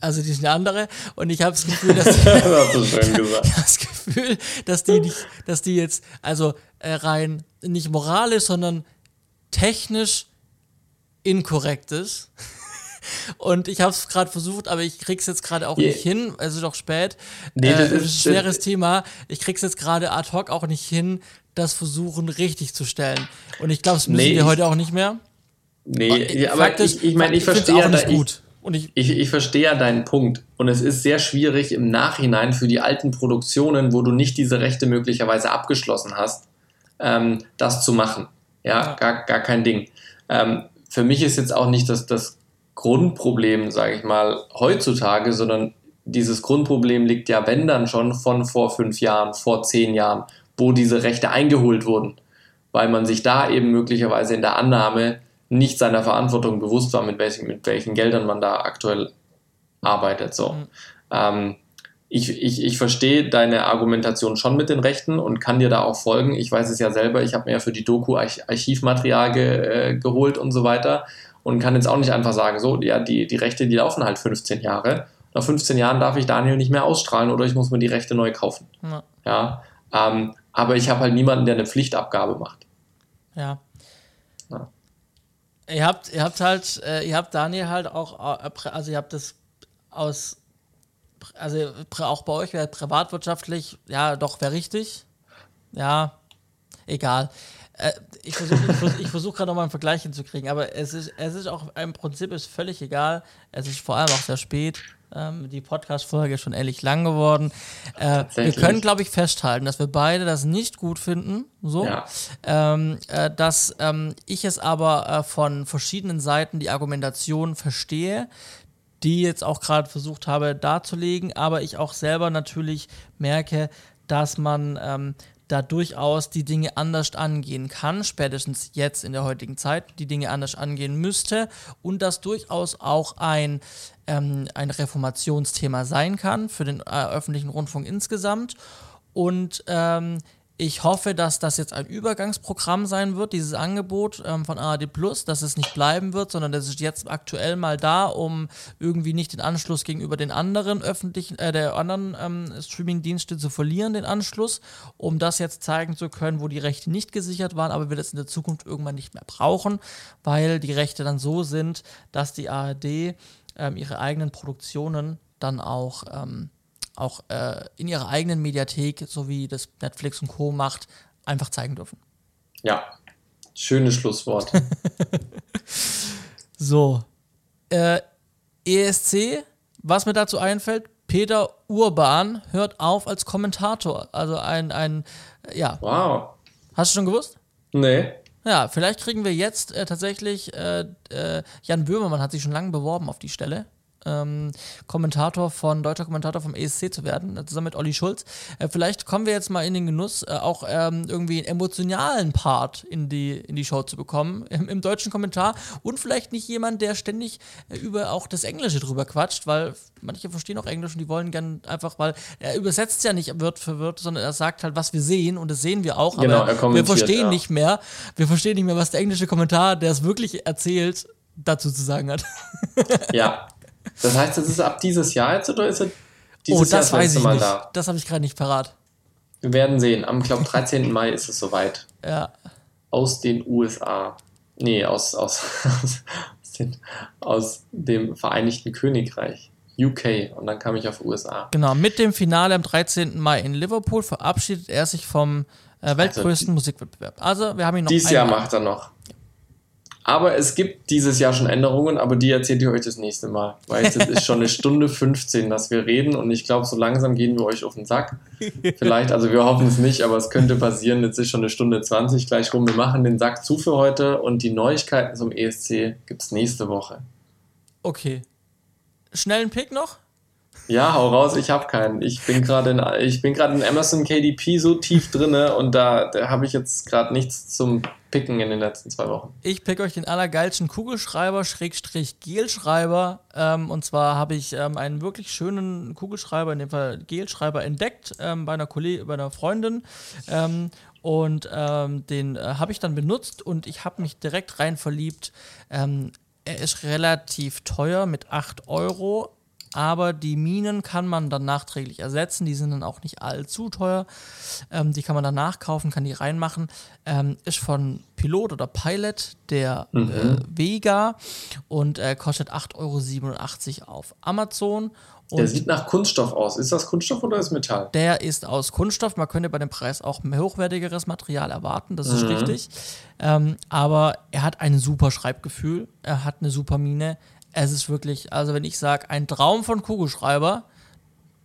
also die ist eine andere, und ich habe das Gefühl, dass die, das, das Gefühl, dass die nicht, dass die jetzt also äh, rein nicht moralisch, sondern technisch inkorrekt ist. Und ich habe es gerade versucht, aber ich krieg's jetzt gerade auch yeah. nicht hin. Es ist auch spät. Nee, das äh, ist ein schweres Thema. Ich krieg's jetzt gerade ad hoc auch nicht hin, das versuchen richtig zu stellen. Und ich glaube, das müssen nee, wir heute auch nicht mehr. Nee, aber, aber ich, ich meine, ich, ich verstehe ja nicht gut. Und ich, ich, ich verstehe ja deinen Punkt. Und es ist sehr schwierig im Nachhinein für die alten Produktionen, wo du nicht diese Rechte möglicherweise abgeschlossen hast, ähm, das zu machen. Ja, ja, Gar, gar kein Ding. Ähm, für mich ist jetzt auch nicht das, das Grundproblem, sage ich mal, heutzutage, sondern dieses Grundproblem liegt ja, wenn dann schon, von vor fünf Jahren, vor zehn Jahren wo diese Rechte eingeholt wurden, weil man sich da eben möglicherweise in der Annahme nicht seiner Verantwortung bewusst war, mit welchen, mit welchen Geldern man da aktuell arbeitet. So. Mhm. Ähm, ich, ich, ich verstehe deine Argumentation schon mit den Rechten und kann dir da auch folgen. Ich weiß es ja selber, ich habe mir ja für die Doku Archivmaterial ge, äh, geholt und so weiter und kann jetzt auch nicht einfach sagen, so, ja, die, die Rechte, die laufen halt 15 Jahre. Nach 15 Jahren darf ich Daniel nicht mehr ausstrahlen oder ich muss mir die Rechte neu kaufen. Ja. ja ähm, aber ich habe halt niemanden, der eine Pflichtabgabe macht. Ja. ja. Ihr habt, ihr habt halt, äh, ihr habt Daniel halt auch, äh, also ihr habt das aus, also auch bei euch wäre privatwirtschaftlich, ja, doch, wäre richtig. Ja, egal. Äh, ich versuche ich versuch gerade noch mal einen Vergleich hinzukriegen, aber es ist, es ist auch im Prinzip ist völlig egal. Es ist vor allem auch sehr spät. Ähm, die Podcast-Folge ist schon ehrlich lang geworden. Äh, wir können, glaube ich, festhalten, dass wir beide das nicht gut finden. So. Ja. Ähm, äh, dass ähm, ich es aber äh, von verschiedenen Seiten die Argumentation verstehe, die jetzt auch gerade versucht habe darzulegen, aber ich auch selber natürlich merke, dass man ähm, da durchaus die Dinge anders angehen kann, spätestens jetzt in der heutigen Zeit die Dinge anders angehen müsste und das durchaus auch ein, ähm, ein Reformationsthema sein kann für den äh, öffentlichen Rundfunk insgesamt. Und ähm, ich hoffe, dass das jetzt ein Übergangsprogramm sein wird, dieses Angebot ähm, von ARD Plus, dass es nicht bleiben wird, sondern das ist jetzt aktuell mal da, um irgendwie nicht den Anschluss gegenüber den anderen öffentlichen, äh, der anderen ähm, Streaming-Dienste zu verlieren, den Anschluss, um das jetzt zeigen zu können, wo die Rechte nicht gesichert waren, aber wir das in der Zukunft irgendwann nicht mehr brauchen, weil die Rechte dann so sind, dass die ARD ähm, ihre eigenen Produktionen dann auch ähm, auch äh, in ihrer eigenen Mediathek, so wie das Netflix und Co. macht, einfach zeigen dürfen. Ja, schönes Schlusswort. so. Äh, ESC, was mir dazu einfällt, Peter Urban hört auf als Kommentator. Also ein, ein ja. Wow. Hast du schon gewusst? Nee. Ja, vielleicht kriegen wir jetzt äh, tatsächlich, äh, äh Jan Böhmermann hat sich schon lange beworben auf die Stelle ähm, Kommentator von, deutscher Kommentator vom ESC zu werden, zusammen mit Olli Schulz. Äh, vielleicht kommen wir jetzt mal in den Genuss, äh, auch ähm, irgendwie einen emotionalen Part in die, in die Show zu bekommen, im, im deutschen Kommentar und vielleicht nicht jemand, der ständig äh, über auch das Englische drüber quatscht, weil manche verstehen auch Englisch und die wollen gern einfach, weil er übersetzt ja nicht Wort für Wort, sondern er sagt halt, was wir sehen und das sehen wir auch, genau, aber wir verstehen ja. nicht mehr, wir verstehen nicht mehr, was der englische Kommentar, der es wirklich erzählt, dazu zu sagen hat. ja, Das heißt, das ist ab dieses Jahr jetzt oder ist er dieses oh, das Jahr das weiß ich Mal nicht. da? Das habe ich gerade nicht parat. Wir werden sehen. Am, glaube 13. Mai ist es soweit. Ja. Aus den USA. Nee, aus, aus, aus, den, aus dem Vereinigten Königreich. UK und dann kam ich auf USA. Genau, mit dem Finale am 13. Mai in Liverpool verabschiedet er sich vom äh, also weltgrößten also, Musikwettbewerb. Also, wir haben ihn noch. Dieses Jahr macht er noch. Aber es gibt dieses Jahr schon Änderungen, aber die erzählt ihr euch das nächste Mal. Weil es ist schon eine Stunde 15, dass wir reden und ich glaube, so langsam gehen wir euch auf den Sack. Vielleicht, also wir hoffen es nicht, aber es könnte passieren. Jetzt ist schon eine Stunde 20 gleich rum. Wir machen den Sack zu für heute und die Neuigkeiten zum ESC gibt es nächste Woche. Okay. Schnellen Pick noch? Ja, hau raus, ich habe keinen. Ich bin gerade in, in Amazon KDP so tief drinne und da, da habe ich jetzt gerade nichts zum picken in den letzten zwei Wochen? Ich pick euch den allergeilsten Kugelschreiber, Schrägstrich Gelschreiber. Ähm, und zwar habe ich ähm, einen wirklich schönen Kugelschreiber, in dem Fall Gelschreiber, entdeckt ähm, bei, einer Kollegin, bei einer Freundin. Ähm, und ähm, den äh, habe ich dann benutzt und ich habe mich direkt rein verliebt. Ähm, er ist relativ teuer mit 8 Euro, aber die Minen kann man dann nachträglich ersetzen. Die sind dann auch nicht allzu teuer. Ähm, die kann man dann nachkaufen, kann die reinmachen. Ähm, ist von Pilot oder Pilot der mhm. äh, Vega und äh, kostet 8,87 Euro auf Amazon. Und der sieht nach Kunststoff aus. Ist das Kunststoff oder ist Metall? Der ist aus Kunststoff. Man könnte bei dem Preis auch hochwertigeres Material erwarten, das ist mhm. richtig. Ähm, aber er hat ein super Schreibgefühl, er hat eine super Mine, es ist wirklich, also wenn ich sage, ein Traum von Kugelschreiber,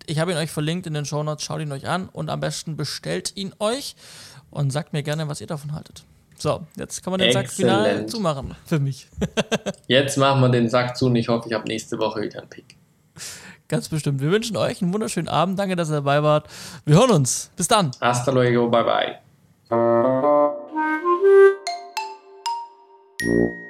ich habe ihn euch verlinkt in den Show Notes, schaut ihn euch an und am besten bestellt ihn euch und sagt mir gerne, was ihr davon haltet. So, jetzt kann man den Exzellent. Sack final zumachen für mich. jetzt machen wir den Sack zu und ich hoffe, ich habe nächste Woche wieder einen Pick. Ganz bestimmt. Wir wünschen euch einen wunderschönen Abend. Danke, dass ihr dabei wart. Wir hören uns. Bis dann. Hasta luego. Bye bye.